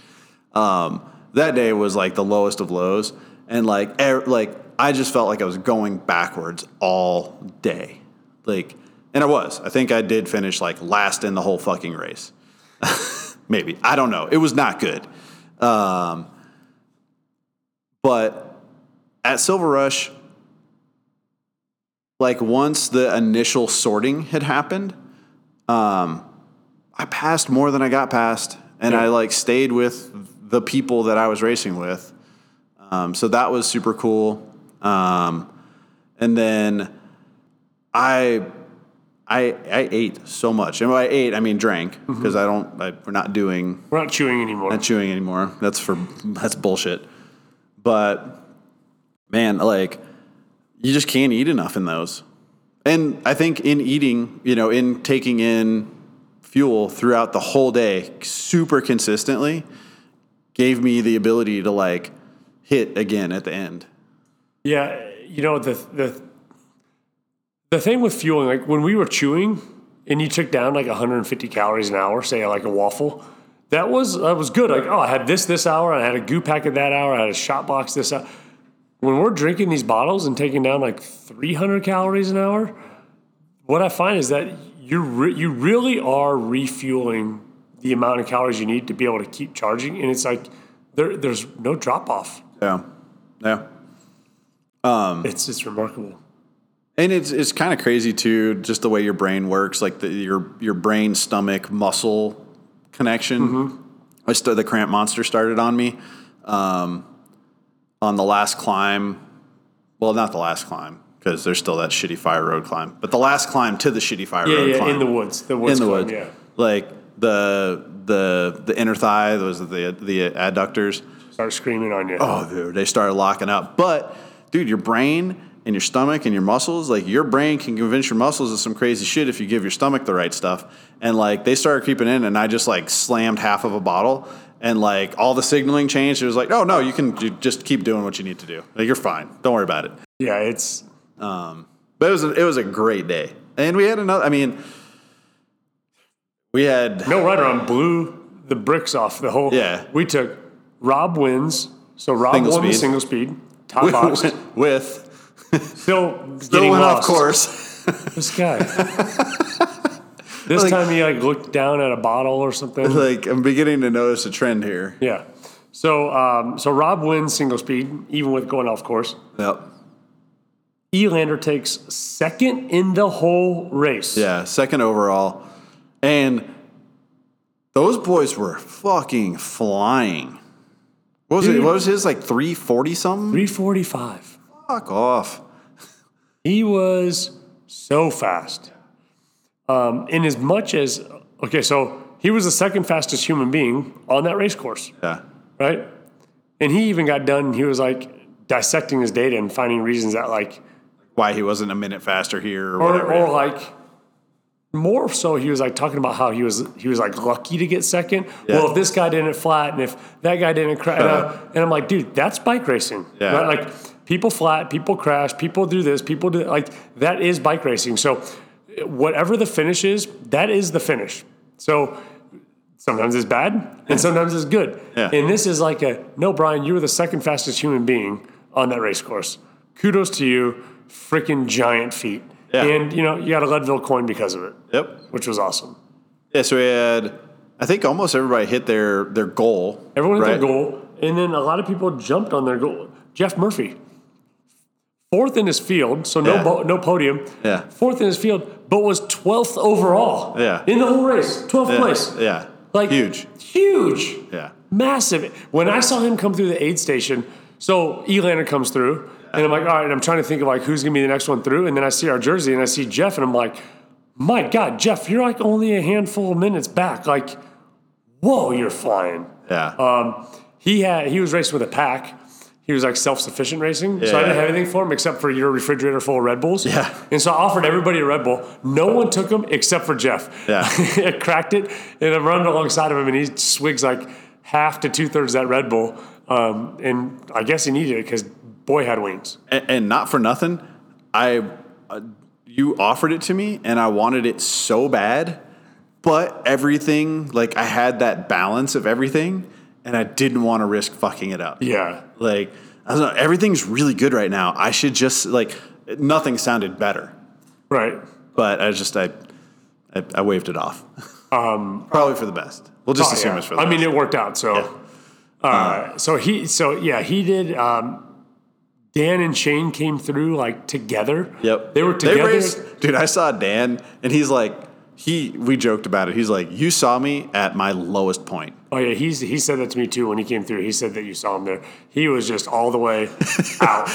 Um, that day was like the lowest of lows. And like, er, like I just felt like I was going backwards all day. Like, and I was. I think I did finish like last in the whole fucking race. Maybe. I don't know. It was not good. Um, but at Silver Rush, like once the initial sorting had happened, um, I passed more than I got past, and I like stayed with the people that I was racing with. Um, so that was super cool. Um, and then I, I, I ate so much, and by I ate I mean drank mm-hmm. because I don't. I, we're not doing We're not chewing anymore. not chewing anymore. That's for that's bullshit. But man, like you just can't eat enough in those. And I think in eating, you know, in taking in fuel throughout the whole day super consistently gave me the ability to like hit again at the end. Yeah, you know the the the thing with fueling, like when we were chewing and you took down like 150 calories an hour, say like a waffle, that was that was good. Like oh, I had this this hour, I had a goo packet that hour, I had a Shot Bloks this hour. When we're drinking these bottles and taking down like 300 calories an hour, what I find is that you re- you really are refueling the amount of calories you need to be able to keep charging, and it's like there there's no drop off. Yeah. Yeah. Um, It's it's remarkable. And it's it's kind of crazy too, just the way your brain works, like the, your your brain stomach muscle connection. I st- the cramp monster started on me um, on the last climb. Well, not the last climb because there's still that shitty fire road climb, but the last climb to the shitty fire Yeah, road yeah, climb in the woods. The woods in the climb, woods, yeah. like the the the inner thigh, those are the the adductors. Start screaming on you. Oh, dude, they started locking up. But, dude, your brain and your stomach and your muscles, like your brain can convince your muscles of some crazy shit if you give your stomach the right stuff. And like they started creeping in, and I just like slammed half of a bottle, and like all the signaling changed. It was like, oh no, you can you just keep doing what you need to do. Like you're fine. Don't worry about it. Yeah, it's Um, But it was a, it was a great day, and we had another. I mean, we had no rider on blew the bricks off the whole. Yeah. we took Rob wins. So Rob Single won the speed. single speed top box. with Still still getting went off course. this guy. this Like- time he like looked down at a bottle or something. Like I'm beginning to notice a trend here. Yeah. So um, so Rob wins single speed, even with going off course. Yep. Elander takes second in the whole race. Yeah, second overall. And those boys were fucking flying. What was it? What was his like 340 something? 345. Fuck off. He was so fast. Um, in as much as, okay, so he was the second fastest human being on that race course, Yeah. right? And he even got done, he was like dissecting his data and finding reasons that, like, Why he wasn't a minute faster here or, or, whatever. or like, more so, he was like talking about how he was he was like lucky to get second. Yeah. Well, if this guy didn't flat, and if that guy didn't crash, and, and I'm like, dude, that's bike racing. Yeah. Right? Like people flat, people crash, people do this, people do like that is bike racing. So whatever the finish is, that is the finish. So sometimes it's bad and sometimes it's good. Yeah. And this is like a no, Brian, you were the second fastest human being on that race course. Kudos to you, freaking giant feet. Yeah. And you know, you got a Leadville coin because of it, Yep. which was awesome. Yeah, so we had I think almost everybody hit their their goal. Everyone hit right? their goal, and then a lot of people jumped on their goal. Jeff Murphy, fourth in his field, so no Yeah. bo- no podium. Yeah. Fourth in his field, but was twelfth overall. Yeah. In the whole race, twelfth Yeah. place. Yeah. Like huge. huge, Yeah. massive. When I saw him come through the aid station, so Elander comes through, and I'm like, all right, I'm trying to think of like who's gonna be the next one through, and then I see our jersey, and I see Jeff, and I'm like, my God, Jeff, you're like only a handful of minutes back. Like, whoa, you're flying. Yeah. Um, he had he was racing with a pack. He was like self sufficient racing, so I didn't have anything for him except for your refrigerator full of Red Bulls. Yeah. and so I offered everybody a Red Bull. No one took them except for Jeff. Yeah. I cracked it and I'm running alongside of him, and he swigs like half to two thirds that Red Bull. Um, and I guess he needed it because boy had wings. and, and not for nothing, I uh, you offered it to me and I wanted it so bad, but everything like I had that balance of everything and I didn't want to risk fucking it up. Yeah, Like I don't know, everything's really good right now. I should just like nothing sounded better, right. but I just I I, I waved it off. Um, probably for the best. We'll just Oh, assume yeah. it's for the I best. mean, it worked out. So, uh, so he, so yeah, he did. Um, Dan and Shane came through like together. Yep. they were together. raced- dude, I saw Dan and he's like, he, we joked about it. He's like, you saw me at my lowest point. Oh yeah, he's he said that to me too when he came through. He said that you saw him there. He was just all the way out,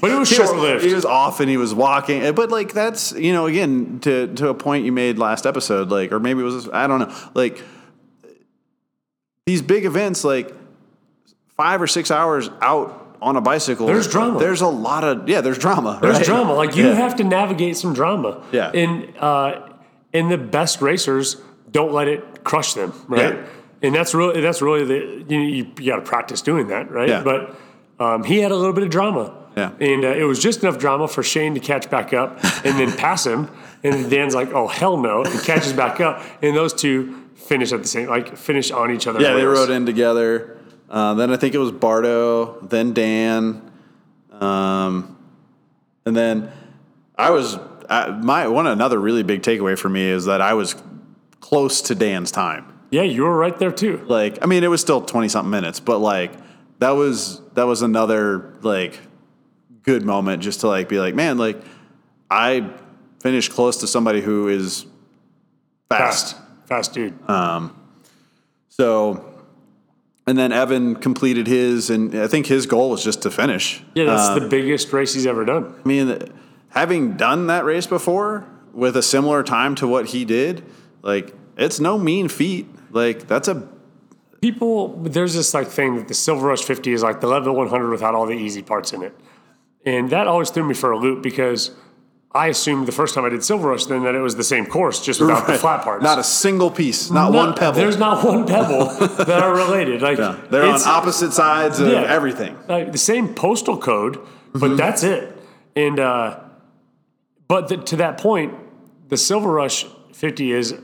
but it was short lived. He was off and he was walking. Eh, But like, that's, you know, again, to, to a point you made last episode, like, or maybe it was, I don't know, like these big events, like five or six hours out on a bicycle. There's drama. There's a lot of, yeah, there's drama. There's right? drama. Like you Yeah. have to navigate some drama. Yeah. And uh, and the best racers don't let it crush them, right? Yeah. And that's really that's really the you you, you got to practice doing that, right? Yeah. But um, he had a little bit of drama. Yeah. And uh, it was just enough drama for Shane to catch back up and then pass him. And Dan's like, "Oh hell no!" and catches back up. And those two finish at the same, like finish on each other. Yeah, they rode in together. Uh, then I think it was Bardo, then Dan, um, and then I was I, my one another really big takeaway for me is that I was close to Dan's time. Yeah, you were right there too. Like, I mean, it was still twenty something minutes, but like that was that was another like good moment just to like be like, man, like I finished close to somebody who is fast. Fast, fast dude. Um, so, and then Evan completed his, and I think his goal was just to finish. yeah, that's Uh, the biggest race he's ever done. I mean, having done that race before with a similar time to what he did, like it's no mean feat. Like that's a people there's this like thing that the silver rush 50 is like the Leadville 100 without all the easy parts in it and that always threw me for a loop because i assumed the first time i did silver rush then that it was the same course just without the flat parts not a single piece, not No, one pebble. there's not one pebble that are related like They're on opposite sides of Yeah. everything. like the same postal code, but Mm-hmm. that's it. And uh, but the, to that point, the Silver Rush 50 is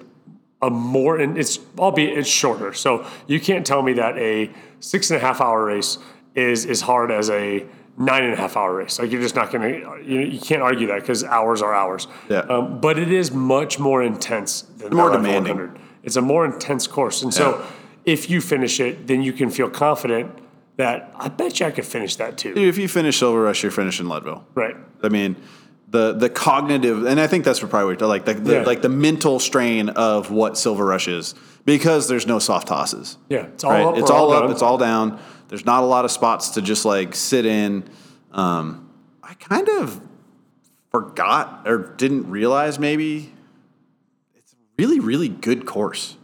a more, and it's albeit it's shorter. So you can't tell me that a six and a half hour race is as hard as a nine and a half hour race. Like you're just not going to, you, you can't argue that because hours are hours. Yeah. Um, but it is much more intense than More the demanding. 100. It's a more intense course. And so Yeah. if you finish it, then you can feel confident that I bet you I could finish that too. If you finish Silver Rush, you're finishing Leadville. Right. I mean, the the cognitive, and I think that's what probably like the, the Yeah. like the mental strain of what Silver Rush is because there's no soft tosses. Yeah. It's all right? up. It's or all up. down. It's all down. There's not a lot of spots to just like sit in. Um, I kind of forgot or didn't realize maybe it's a really really good course.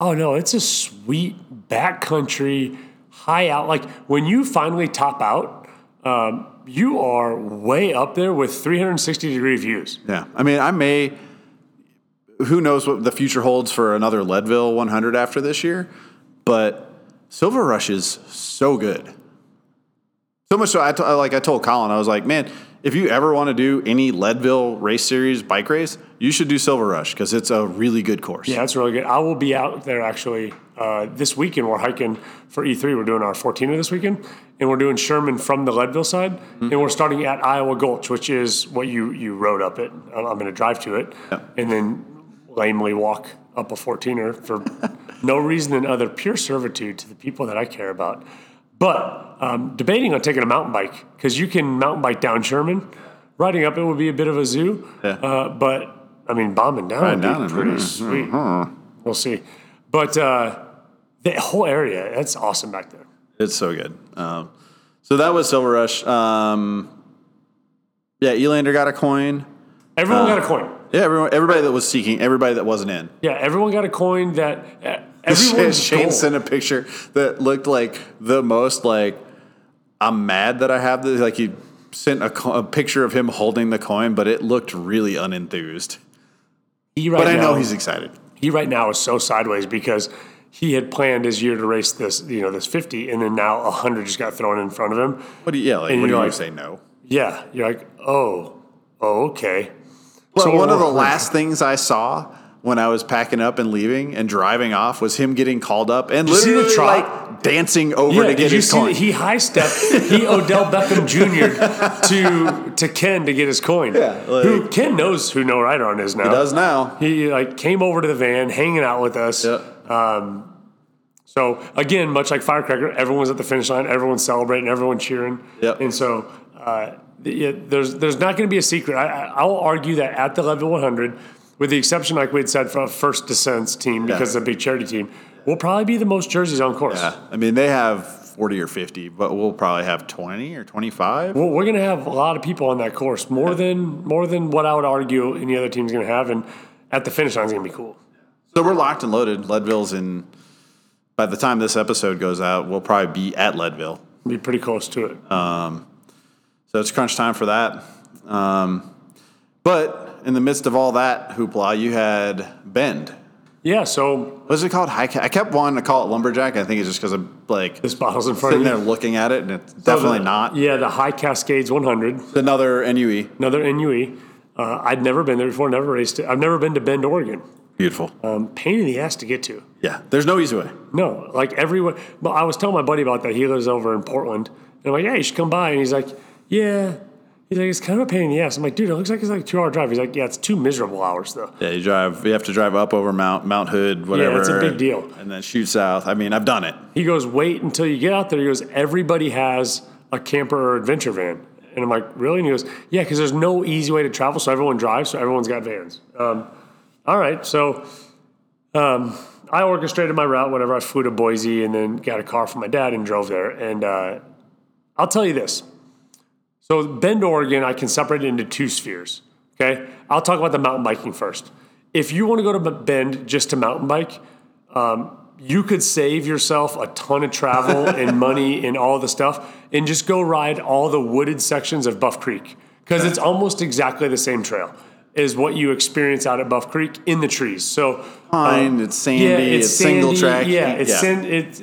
Oh no, it's a sweet backcountry high out. Like when you finally top out, um, you are way up there with 360 degree views. Yeah, I mean, I may. Who knows what the future holds for another Leadville 100 after this year, but Silver Rush is so good. So much so, I t- like I told Colin, I was like, man, if you ever want to do any Leadville race series bike race, you should do Silver Rush because it's a really good course. Yeah, it's really good. I will be out there actually uh, this weekend. We're hiking for E3. We're doing our 14er this weekend, and we're doing Sherman from the Leadville side, and we're starting at Iowa Gulch, which is what you you rode up it. I'm, going to drive to it, and then lamely walk up a 14er for no reason than other pure servitude to the people that I care about. But um, debating on taking a mountain bike because you can mountain bike down Sherman. Riding up it would be a bit of a zoo, Yeah. uh, but I mean bombing down would down be pretty mm, sweet. We'll see. But uh, the whole area, that's awesome back there. It's so good. Um, so that was Silver Rush. Um, yeah, Elander got a coin. Everyone got a coin. Yeah, everyone, everybody that was seeking, everybody that wasn't in. Yeah, everyone got a coin that uh, everyone's Shane sent a picture that looked like the most like I'm mad that I have this. Like he sent a, co- a picture of him holding the coin, but it looked really unenthused. He right But I know he's excited. He right now is so sideways because he had planned his year to race this, you know, this 50, and then now 100 just got thrown in front of him. What do you? Yeah, like And what do you're like- say? No. Yeah, you're like, oh, oh, okay. Well, So one of the last things I saw when I was packing up and leaving and driving off was him getting called up and the literally trot? like dancing over Yeah, to get his coin. he high stepped? he Odell Beckham Jr. to to Ken to get his coin. Yeah, like- who Ken knows who No Rider on is now. He does now. He like came over to the van, hanging out with us. Yeah. So again, much like Firecracker, everyone's at the finish line, everyone's celebrating, everyone's cheering. Yep. And so uh, yeah, there's there's not going to be a secret. I, I I will argue that at the Leadville 100, with the exception, like we had said, for a first descents team because it's a big charity team, we'll probably be the most jerseys on course. Yeah, I mean they have 40 or 50, but we'll probably have 20 or 25. Well, we're going to have a lot of people on that course, more than more than what I would argue any other team's going to have, and at the finish line is going to be cool. So we're locked and loaded. Leadville's in. By the time this episode goes out, we'll probably be at Leadville. Be pretty close to it. So it's crunch time for that. Um, but in the midst of all that hoopla, you had Bend. yeah. So What's it called? High I kept wanting to call it lumberjack. I think it's just because I'm like this bottle's in front sitting of there you. looking at it, and it's definitely the- not. Yeah, the High Cascades 100, another. NUE. another NUE. Uh, I'd never been there before, never raced it. I've never been to Bend, Oregon. Beautiful. Um, pain in the ass to get to. yeah, there's no easy way. No, like everyone. But I was telling my buddy about that. He lives over in Portland, and I'm like, "Yeah, you should come by." And he's like, "Yeah." He's like, "It's kind of a pain in the ass." I'm like, "Dude, it looks like it's like a two hour drive." He's like, "Yeah, it's two miserable hours though." Yeah, you drive. You have to drive up over Mount Mount Hood, whatever. Yeah, it's a big deal. And then shoot south. I mean, I've done it. He goes, "Wait until you get out there." He goes, "Everybody has a camper or adventure van." And I'm like, "Really?" And he goes, "Yeah, because there's no easy way to travel, so everyone drives, so everyone's got vans." Um, all right, so um, I orchestrated my route. Whatever, I flew to Boise and then got a car from my dad and drove there. And uh, I'll tell you this: so Bend, Oregon, I can separate it into two spheres. Okay, I'll talk about the mountain biking first. If you want to go to Bend just to mountain bike, um, you could save yourself a ton of travel and money and all the stuff, and just go ride all the wooded sections of Buff Creek because it's almost exactly the same trail as what you experience out at Buff Creek in the trees. So Fine. it's sandy. it's, single sandy, track. Yeah, it's yeah. it's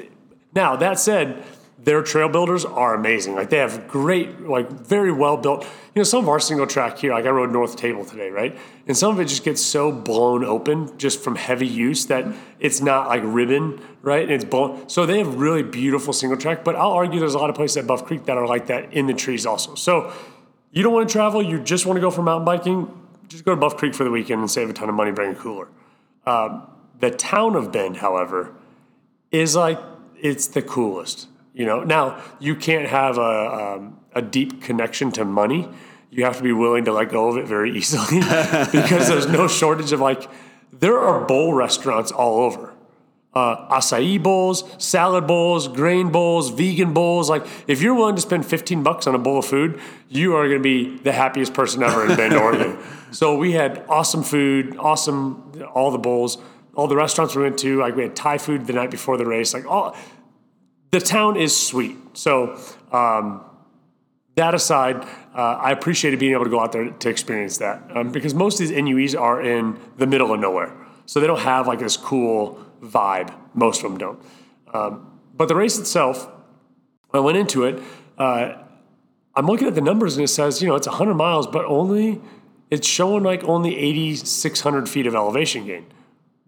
now that said, their trail builders are amazing. Like they have great, like very well built. You know, some of our single track here, like I rode North Table today, right? And some of it just gets so blown open just from heavy use that it's not like ribbon, right? And it's blown. So they have really beautiful single track. But I'll argue there's a lot of places at Buff Creek that are like that in the trees also. So you don't want to travel, you just want to go for mountain biking, just go to Buff Creek for the weekend and save a ton of money, bring a cooler. Um, the town of Bend, however, is like it's the coolest. You know, now you can't have a um, a deep connection to money. You have to be willing to let go of it very easily because there's no shortage of like there are bowl restaurants all over. Uh, acai bowls, salad bowls, grain bowls, vegan bowls. Like, if you're willing to spend 15 bucks on a bowl of food, you are going to be the happiest person ever in Bend, Oregon. So we had awesome food, awesome all the bowls, all the restaurants we went to. Like, we had Thai food the night before the race. Like, all the town is sweet. So, um, that aside, uh, I appreciated being able to go out there to experience that um, because most of these NUEs are in the middle of nowhere. So they don't have like this cool vibe. Most of them don't. Um, but the race itself, I went into it. Uh, I'm looking at the numbers and it says, you know, it's 100 miles, but only it's showing like only 8,600 feet of elevation gain,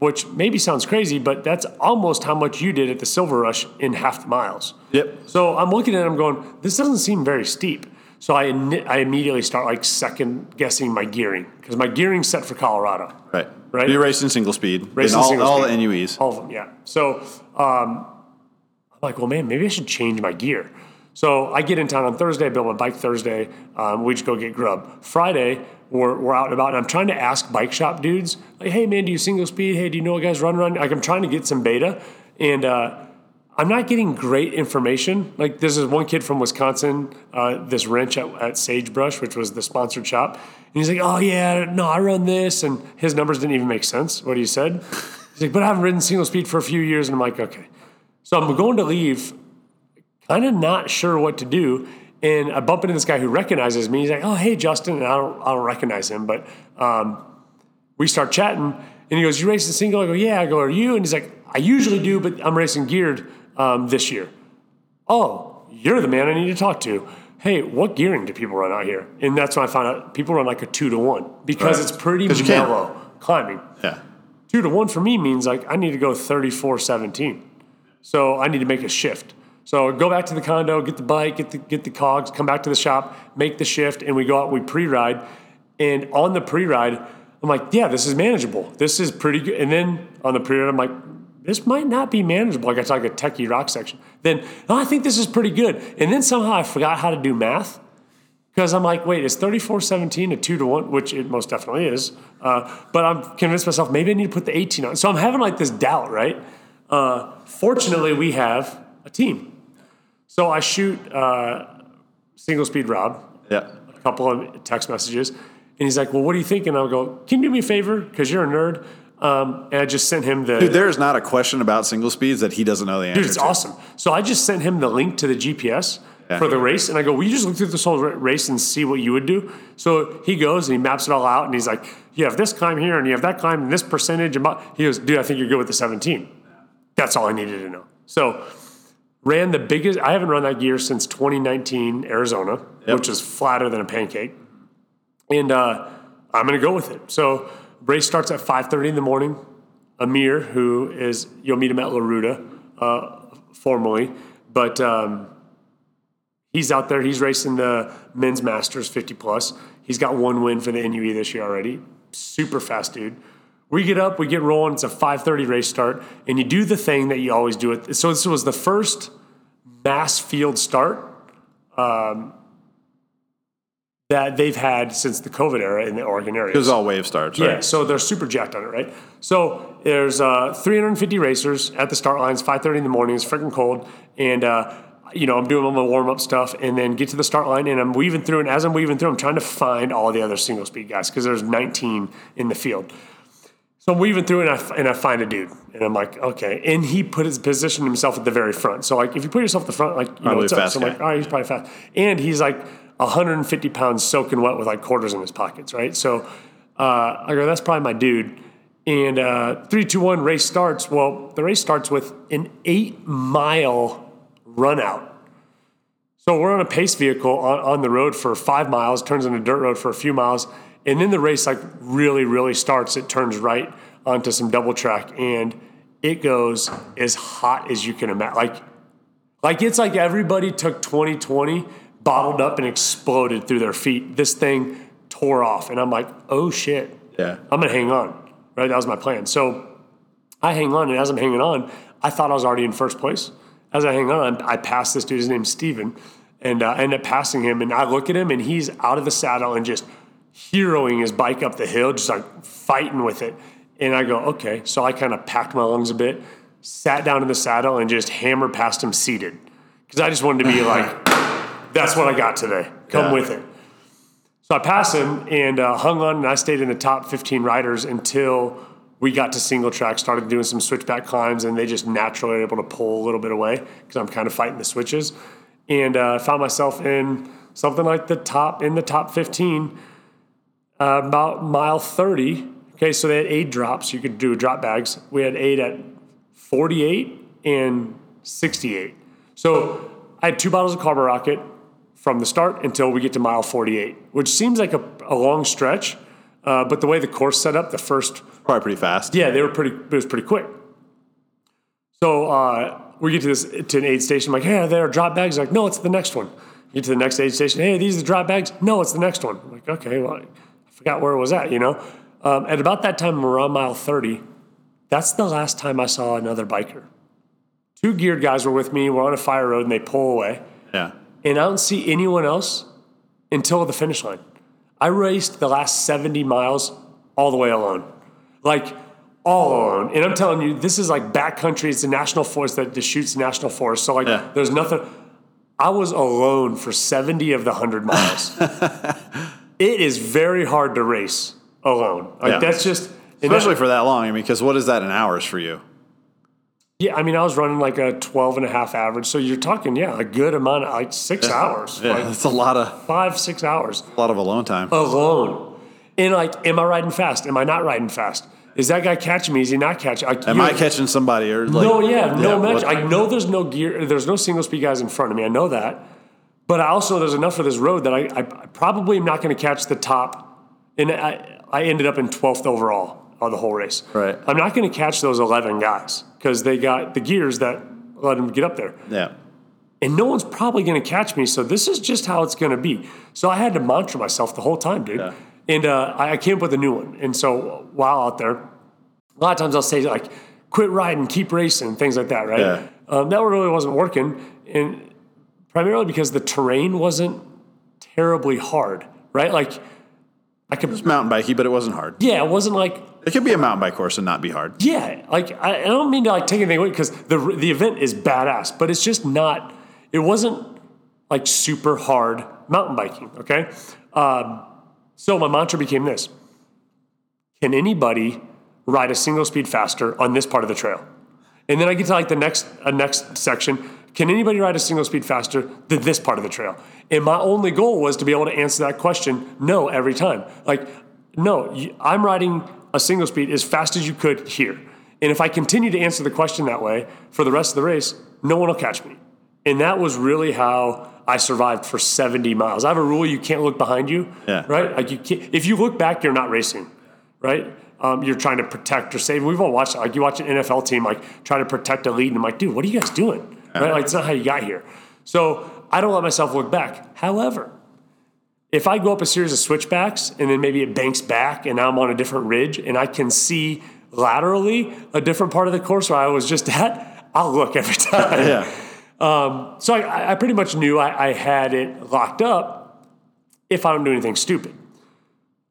which maybe sounds crazy, but that's almost how much you did at the Silver Rush in half the miles. Yep. So I'm looking at it, I'm going, this doesn't seem very steep. So I, I immediately start like second guessing my gearing because my gearing's set for Colorado. Right. Right. You're racing single speed. Racing in all, single all speed. the NUEs. All of them, yeah. So um, I'm like, well, man, maybe I should change my gear. So I get in town on Thursday, I build my bike Thursday. Um, we just go get grub. Friday, we're, we're out and about, and I'm trying to ask bike shop dudes, like, hey, man, do you single speed? Hey, do you know what guys run run? Like, I'm trying to get some beta. And uh, I'm not getting great information. Like, this is one kid from Wisconsin, uh, this wrench at, at Sagebrush, which was the sponsored shop. And he's like, oh, yeah, no, I run this. And his numbers didn't even make sense, what he said. He's like, but I haven't ridden single speed for a few years. And I'm like, okay. So I'm going to leave, kind of not sure what to do. And I bump into this guy who recognizes me. He's like, oh, hey, Justin. And I don't, I don't recognize him, but um, we start chatting. And he goes, you racing single? I go, yeah. I go, are you? And he's like, I usually do, but I'm racing geared um, this year. Oh, you're the man I need to talk to. Hey, what gearing do people run out here? And that's when I found out people run like a two to one because Right. it's pretty mellow climbing. Yeah. Two to one for me means like I need to go 34 17. So I need to make a shift. So go back to the condo, get the bike, get the get the cogs, come back to the shop, make the shift, and we go out, we pre-ride. And on the pre-ride, I'm like, yeah, this is manageable. This is pretty good. And then on the pre-ride, I'm like, this might not be manageable. Like I talk a techie rock section. Then, oh, I think this is pretty good. And then somehow I forgot how to do math. Because I'm like, wait, is 34-17 a two to one? Which it most definitely is. Uh, but I'm convinced myself maybe I need to put the 18 on. So I'm having like this doubt, right? Uh, fortunately, we have a team. So I shoot uh, single speed Rob Yeah. a couple of text messages, and he's like, "Well, what do you think?" And I'll go, "Can you do me a favor? Because you're a nerd." Um, and I just sent him the. Dude, there is not a question about single speeds that he doesn't know the answer Dude, it's to. awesome. So I just sent him the link to the GPS Yeah. for the race, and I go, "Will you just look through this whole race and see what you would do?" So he goes and he maps it all out, and he's like, "You have this climb here, and you have that climb, and this percentage." And he goes, "Dude, I think you're good with the 17." That's all I needed to know. So ran the biggest. I haven't run that gear since 2019 Arizona, Yep. which is flatter than a pancake, and uh, I'm going to go with it. So race starts at 5:30 in the morning. Amir, who is you'll meet him at La Ruta, uh, formally, but um, he's out there. He's racing the men's masters 50 plus. He's got one win for the NUE this year already. Super fast dude. We get up, we get rolling. It's a 5:30 race start, and you do the thing that you always do. It. So this was the first mass field start um, that they've had since the COVID era in the Oregon area. It was all wave starts, right? Yeah, so they're super jacked on it, right? So there's uh, 350 racers at the start lines, 5:30 in the morning. It's freaking cold, and uh, you know I'm doing all my warm up stuff, and then get to the start line, and I'm weaving through. And as I'm weaving through, I'm trying to find all the other single speed guys because there's 19 in the field. So I'm weaving through, and I and I find a dude, and I'm like, okay. And he put his position himself at the very front. So like, if you put yourself at the front, like you know, Probably what's a up? fast So I'm like, all right, he's probably fast. And he's like 150 pounds soaking wet with like quarters in his pockets, right? So uh, I go, that's probably my dude. And uh, three, two, one, race starts. Well, the race starts with an eight mile run out So we're on a pace vehicle on, on the road for five miles, turns into dirt road for a few miles, and then the race like really, really starts. It turns right onto some double track, and it goes as hot as you can imagine. Like, like it's like everybody took 2020, bottled up, and exploded through their feet. This thing tore off, and I'm like, oh shit, Yeah. I'm gonna hang on. Right, that was my plan. So I hang on, and as I'm hanging on, I thought I was already in first place. As I hang on, I pass this dude. His name's Steven, and uh, I end up passing him. And I look at him, and he's out of the saddle and just heroing his bike up the hill, just like fighting with it. And I go, okay. So I kind of packed my lungs a bit, sat down in the saddle, and just hammered past him seated because I just wanted to be like, that's what I got today. Come Yeah. with it. So I passed him and uh, hung on, and I stayed in the top 15 riders until we got to single track, started doing some switchback climbs, and they just naturally were able to pull a little bit away because I'm kind of fighting the switches. And uh, found myself in something like the top, in the top 15, uh, about mile 30. Okay, so they had eight drops. You could do drop bags. We had eight at 48 and 68. So I had two bottles of Carbon Rocket from the start until we get to mile 48, which seems like a, a long stretch. Uh, but the way the course set up, the first, Probably pretty fast. yeah, they were pretty, it was pretty quick. So uh, we get to this to an aid station. I'm like, hey, are there drop bags? Like, no, it's the next one. You get to the next aid station. Hey, these are the drop bags. No, it's the next one. I'm like, okay, well, forgot where it was at. You know, um, at about that time, around mile 30, that's the last time I saw another biker. Two geared guys were with me. We're on a fire road, and they pull away. Yeah. And I don't see anyone else until the finish line. I raced the last 70 miles all the way alone. Like, all alone. And I'm telling you, this is like backcountry. It's a national forest that shoots national forest. So, like, Yeah. there's nothing. I was alone for 70 of the 100 miles. it is very hard to race alone. Like, Yeah. that's just. and that- Especially for that long. I mean, because what is that in hours for you? Yeah, I mean, I was running like a 12 and a half average. So you're talking, yeah, a good amount of like six hours, Yeah, like that's a lot of five, six hours a lot of alone time. alone. And like, am I riding fast? Am I not riding fast? Is that guy catching me? Is he not catching? Like, Am I catching somebody or like? no, yeah, no what- mention. I know there's no gear, there's no single speed guys in front of me. I know that. But I also, there's enough of this road that I, I probably am not going to catch the top. And I, I ended up in 12th overall of the whole race. Right. I'm not going to catch those 11 guys because they got the gears that let them get up there yeah. and no one's probably going to catch me. So this is just how it's going to be. So I had to mantra myself the whole time, dude. Yeah. And uh, I I came up with a new one. And so while out there, a lot of times I'll say like, "Quit riding, keep racing," things like that, right? Yeah. Um, that really wasn't working, and primarily because the terrain wasn't terribly hard, right? Like I could, It's mountain bikey, but it wasn't hard. yeah, it wasn't like It could be a mountain bike course and not be hard. yeah, like I, I don't mean to like take anything away because the the event is badass, but it's just not. It wasn't like super hard mountain biking. Okay, um, so my mantra became this: Can anybody ride a single speed faster on this part of the trail? And then I get to like the next uh, next section. Can anybody ride a single speed faster than this part of the trail? And my only goal was to be able to answer that question no every time. Like, no, I'm riding a single speed as fast as you could here. And if I continue to answer the question that way for the rest of the race, no one will catch me. And that was really how I survived for 70 miles. I have a rule you can't look behind you, Yeah. right? Like you can't, if you look back, you're not racing, right? Um, you're trying to protect or save. We've all watched. Like you watch an NFL team, like try to protect a lead, and I'm like, dude, what are you guys doing? Right? Like it's not how you got here. So I don't let myself look back. However, if I go up a series of switchbacks and then maybe it banks back and now I'm on a different ridge and I can see laterally a different part of the course where I was just at, I'll look every time. Yeah. Um, so I, I pretty much knew I, I had it locked up if I don't do anything stupid.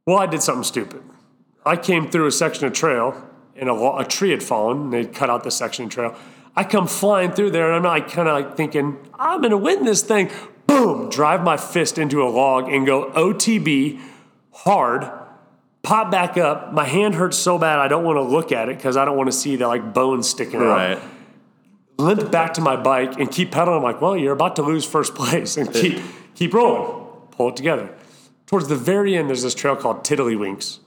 Well, I did something stupid. I came through a section of trail and a, a tree had fallen. And they cut out the section of trail. I come flying through there and I'm like kind of like thinking, I'm going to win this thing. Boom, drive my fist into a log and go OTB hard, pop back up. My hand hurts so bad I don't want to look at it because I don't want to see the like bones sticking out Right. limp back to my bike and keep pedaling. I'm like, well, you're about to lose first place and keep keep rolling. Pull it together. Towards the very end, there's this trail called Tiddlywinks.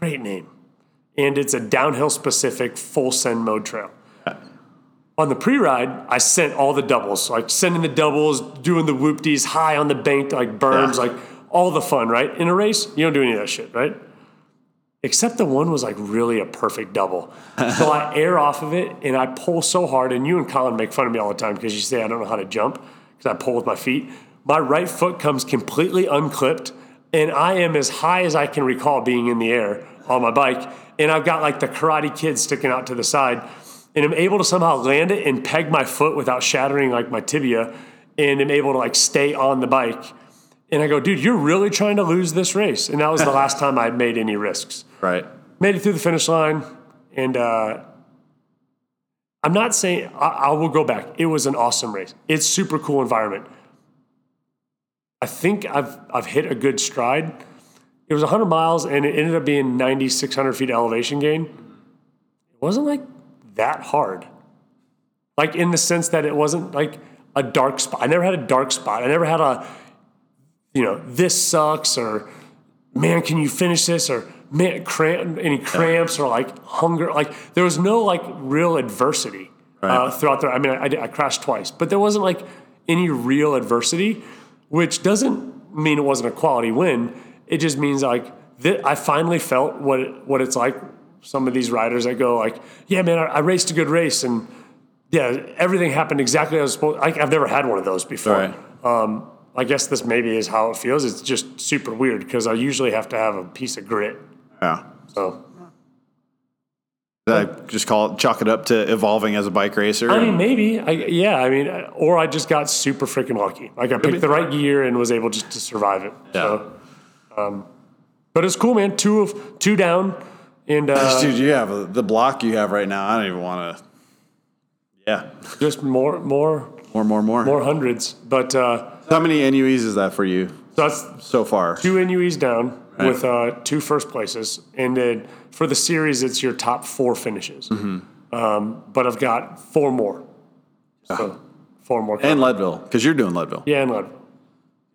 Great name. And it's a downhill specific full send mode trail. On the pre-ride, I sent all the doubles, like sending the doubles, doing the whoopties high on the bank, like berms, Yeah. like all the fun, right? In a race, you don't do any of that shit, right? Except the one was like really a perfect double. so I air off of it and I pull so hard, and you and Colin make fun of me all the time because you say I don't know how to jump because I pull with my feet. My right foot comes completely unclipped, and I am as high as I can recall being in the air on my bike. And I've got like the Karate Kid sticking out to the side, and I'm able to somehow land it and peg my foot without shattering like my tibia, and am able to like stay on the bike. And I go, dude, you're really trying to lose this race. And that was the last time I made any risks Right. made it through the finish line, and uh, I'm not saying I, I will go back. It was an awesome race. It's super cool environment. I think I've I've hit a good stride. It was 100 miles, and it ended up being 9,600 feet elevation gain. It wasn't like that hard, like in the sense that it wasn't like a dark spot. I never had a dark spot. I never had a, you know, this sucks or man, can you finish this? Or man, cramp, any cramps or like hunger? Like there was no like real adversity uh, throughout the. I mean, I, did- I crashed twice, but there wasn't like any real adversity, which doesn't mean it wasn't a quality win. It just means like th- I finally felt what it, what it's like. Some of these riders that go like, yeah, man, I, I raced a good race and yeah, everything happened exactly as I was supposed. Like, I've never had one of those before. Right. Um, I guess this maybe is how it feels. It's just super weird because I usually have to have a piece of grit. Yeah. So I just call it, chalk it up to evolving as a bike racer. I mean, maybe. I, yeah, I mean, or I just got super freaking lucky. Like I picked the right gear and was able just to survive it. So, um, but it's cool, man. Two of two down, and uh, Dude, you have the block you have right now. I don't even want to. Yeah. just more, more, More, more, more. more hundreds. But uh, How many NUEs is that for you so that's so far? two NUEs down Right. with uh, two first places, and then for the series, it's your top four finishes. Mm-hmm. Um, but I've got four more, so four more. And Leadville, because you're doing Leadville. yeah, and Leadville.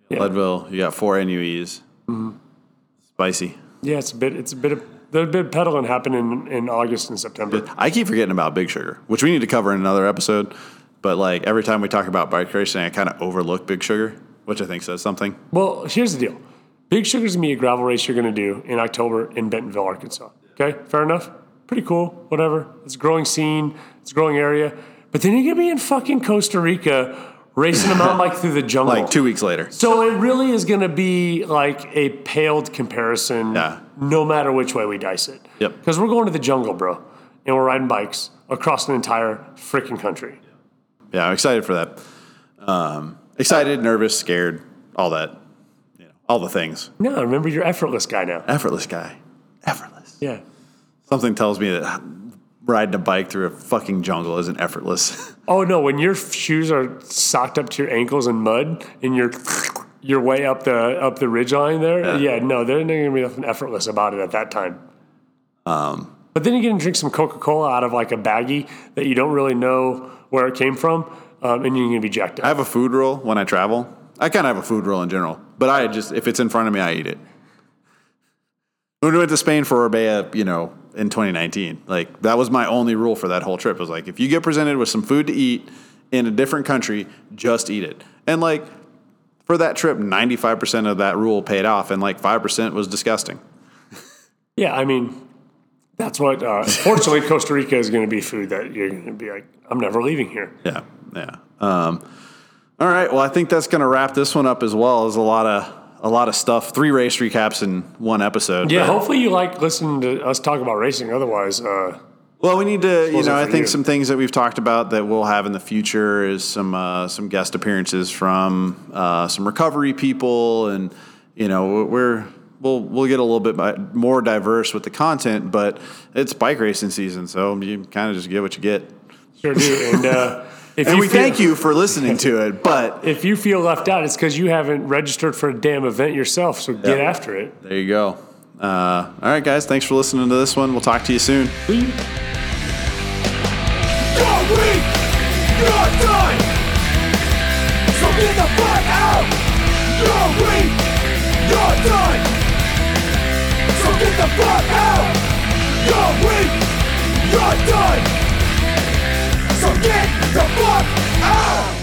Yeah. Leadville, you got four NUEs. Spicy. Yeah, it's a bit. It's a bit of there's big pedaling happening in, in August and September. I keep forgetting about Big Sugar, which we need to cover in another episode. But like every time we talk about bike racing, I kind of overlook Big Sugar, which I think says something. Well, here's the deal: Big Sugar's gonna be a gravel race you're gonna do in October in Bentonville, Arkansas. Okay, fair enough. Pretty cool. Whatever. It's a growing scene. It's a growing area. But then you're gonna be in fucking Costa Rica racing them out like through the jungle. Like two weeks later. So it really is going to be like a paled comparison, Yeah. No matter which way we dice it. Yep. Because we're going to the jungle, bro, and we're riding bikes across an entire freaking country. Yeah, I'm excited for that. Um, excited, nervous, scared, all that. You know, all the things. No, remember you're effortless guy now. Effortless guy. Effortless. Yeah. Something tells me that riding a bike through a fucking jungle isn't effortless. Oh no, when your shoes are socked up to your ankles in mud and you're your way up the up the ridge line there, yeah, no, there's not gonna be nothing effortless about it at that time. Um, but then you get to drink some Coca Cola out of like a baggie that you don't really know where it came from, um, and you're gonna be jacked up. I have a food rule when I travel. I kind of have a food rule in general, but I just if it's in front of me, I eat it. When we went to Spain for Orbea, you know, in 2019, like that was my only rule for that whole trip. It was like if you get presented with some food to eat in a different country, just eat it. And like for that trip, 95% of that rule paid off, and like 5% was disgusting. Yeah, I mean, that's what. Uh, fortunately, Costa Rica is gonna be food that you're gonna be like, I'm never leaving here. Yeah, yeah. Um, all right. Well, I think that's going to wrap this one up as well. There's a lot of a lot of stuff. Three race recaps in one episode. Yeah, hopefully you like listening to us talk about racing. Otherwise, uh, Well, we need to, you know, I think you. some things that we've talked about that we'll have in the future is some uh, some guest appearances from uh, some recovery people, and you know, we're we'll we'll get a little bit more diverse with the content, but it's bike racing season, so you kind of just get what you get. Sure do. And uh, if And we feel, thank you for listening to it, but If you feel left out, it's because you haven't registered for a damn event yourself. So get Yeah. after it. there you go. Uh, all right, guys, thanks for listening to this one. We'll talk to you soon. complete. So get the fuck out. You're weak. You're done. So get the fuck out.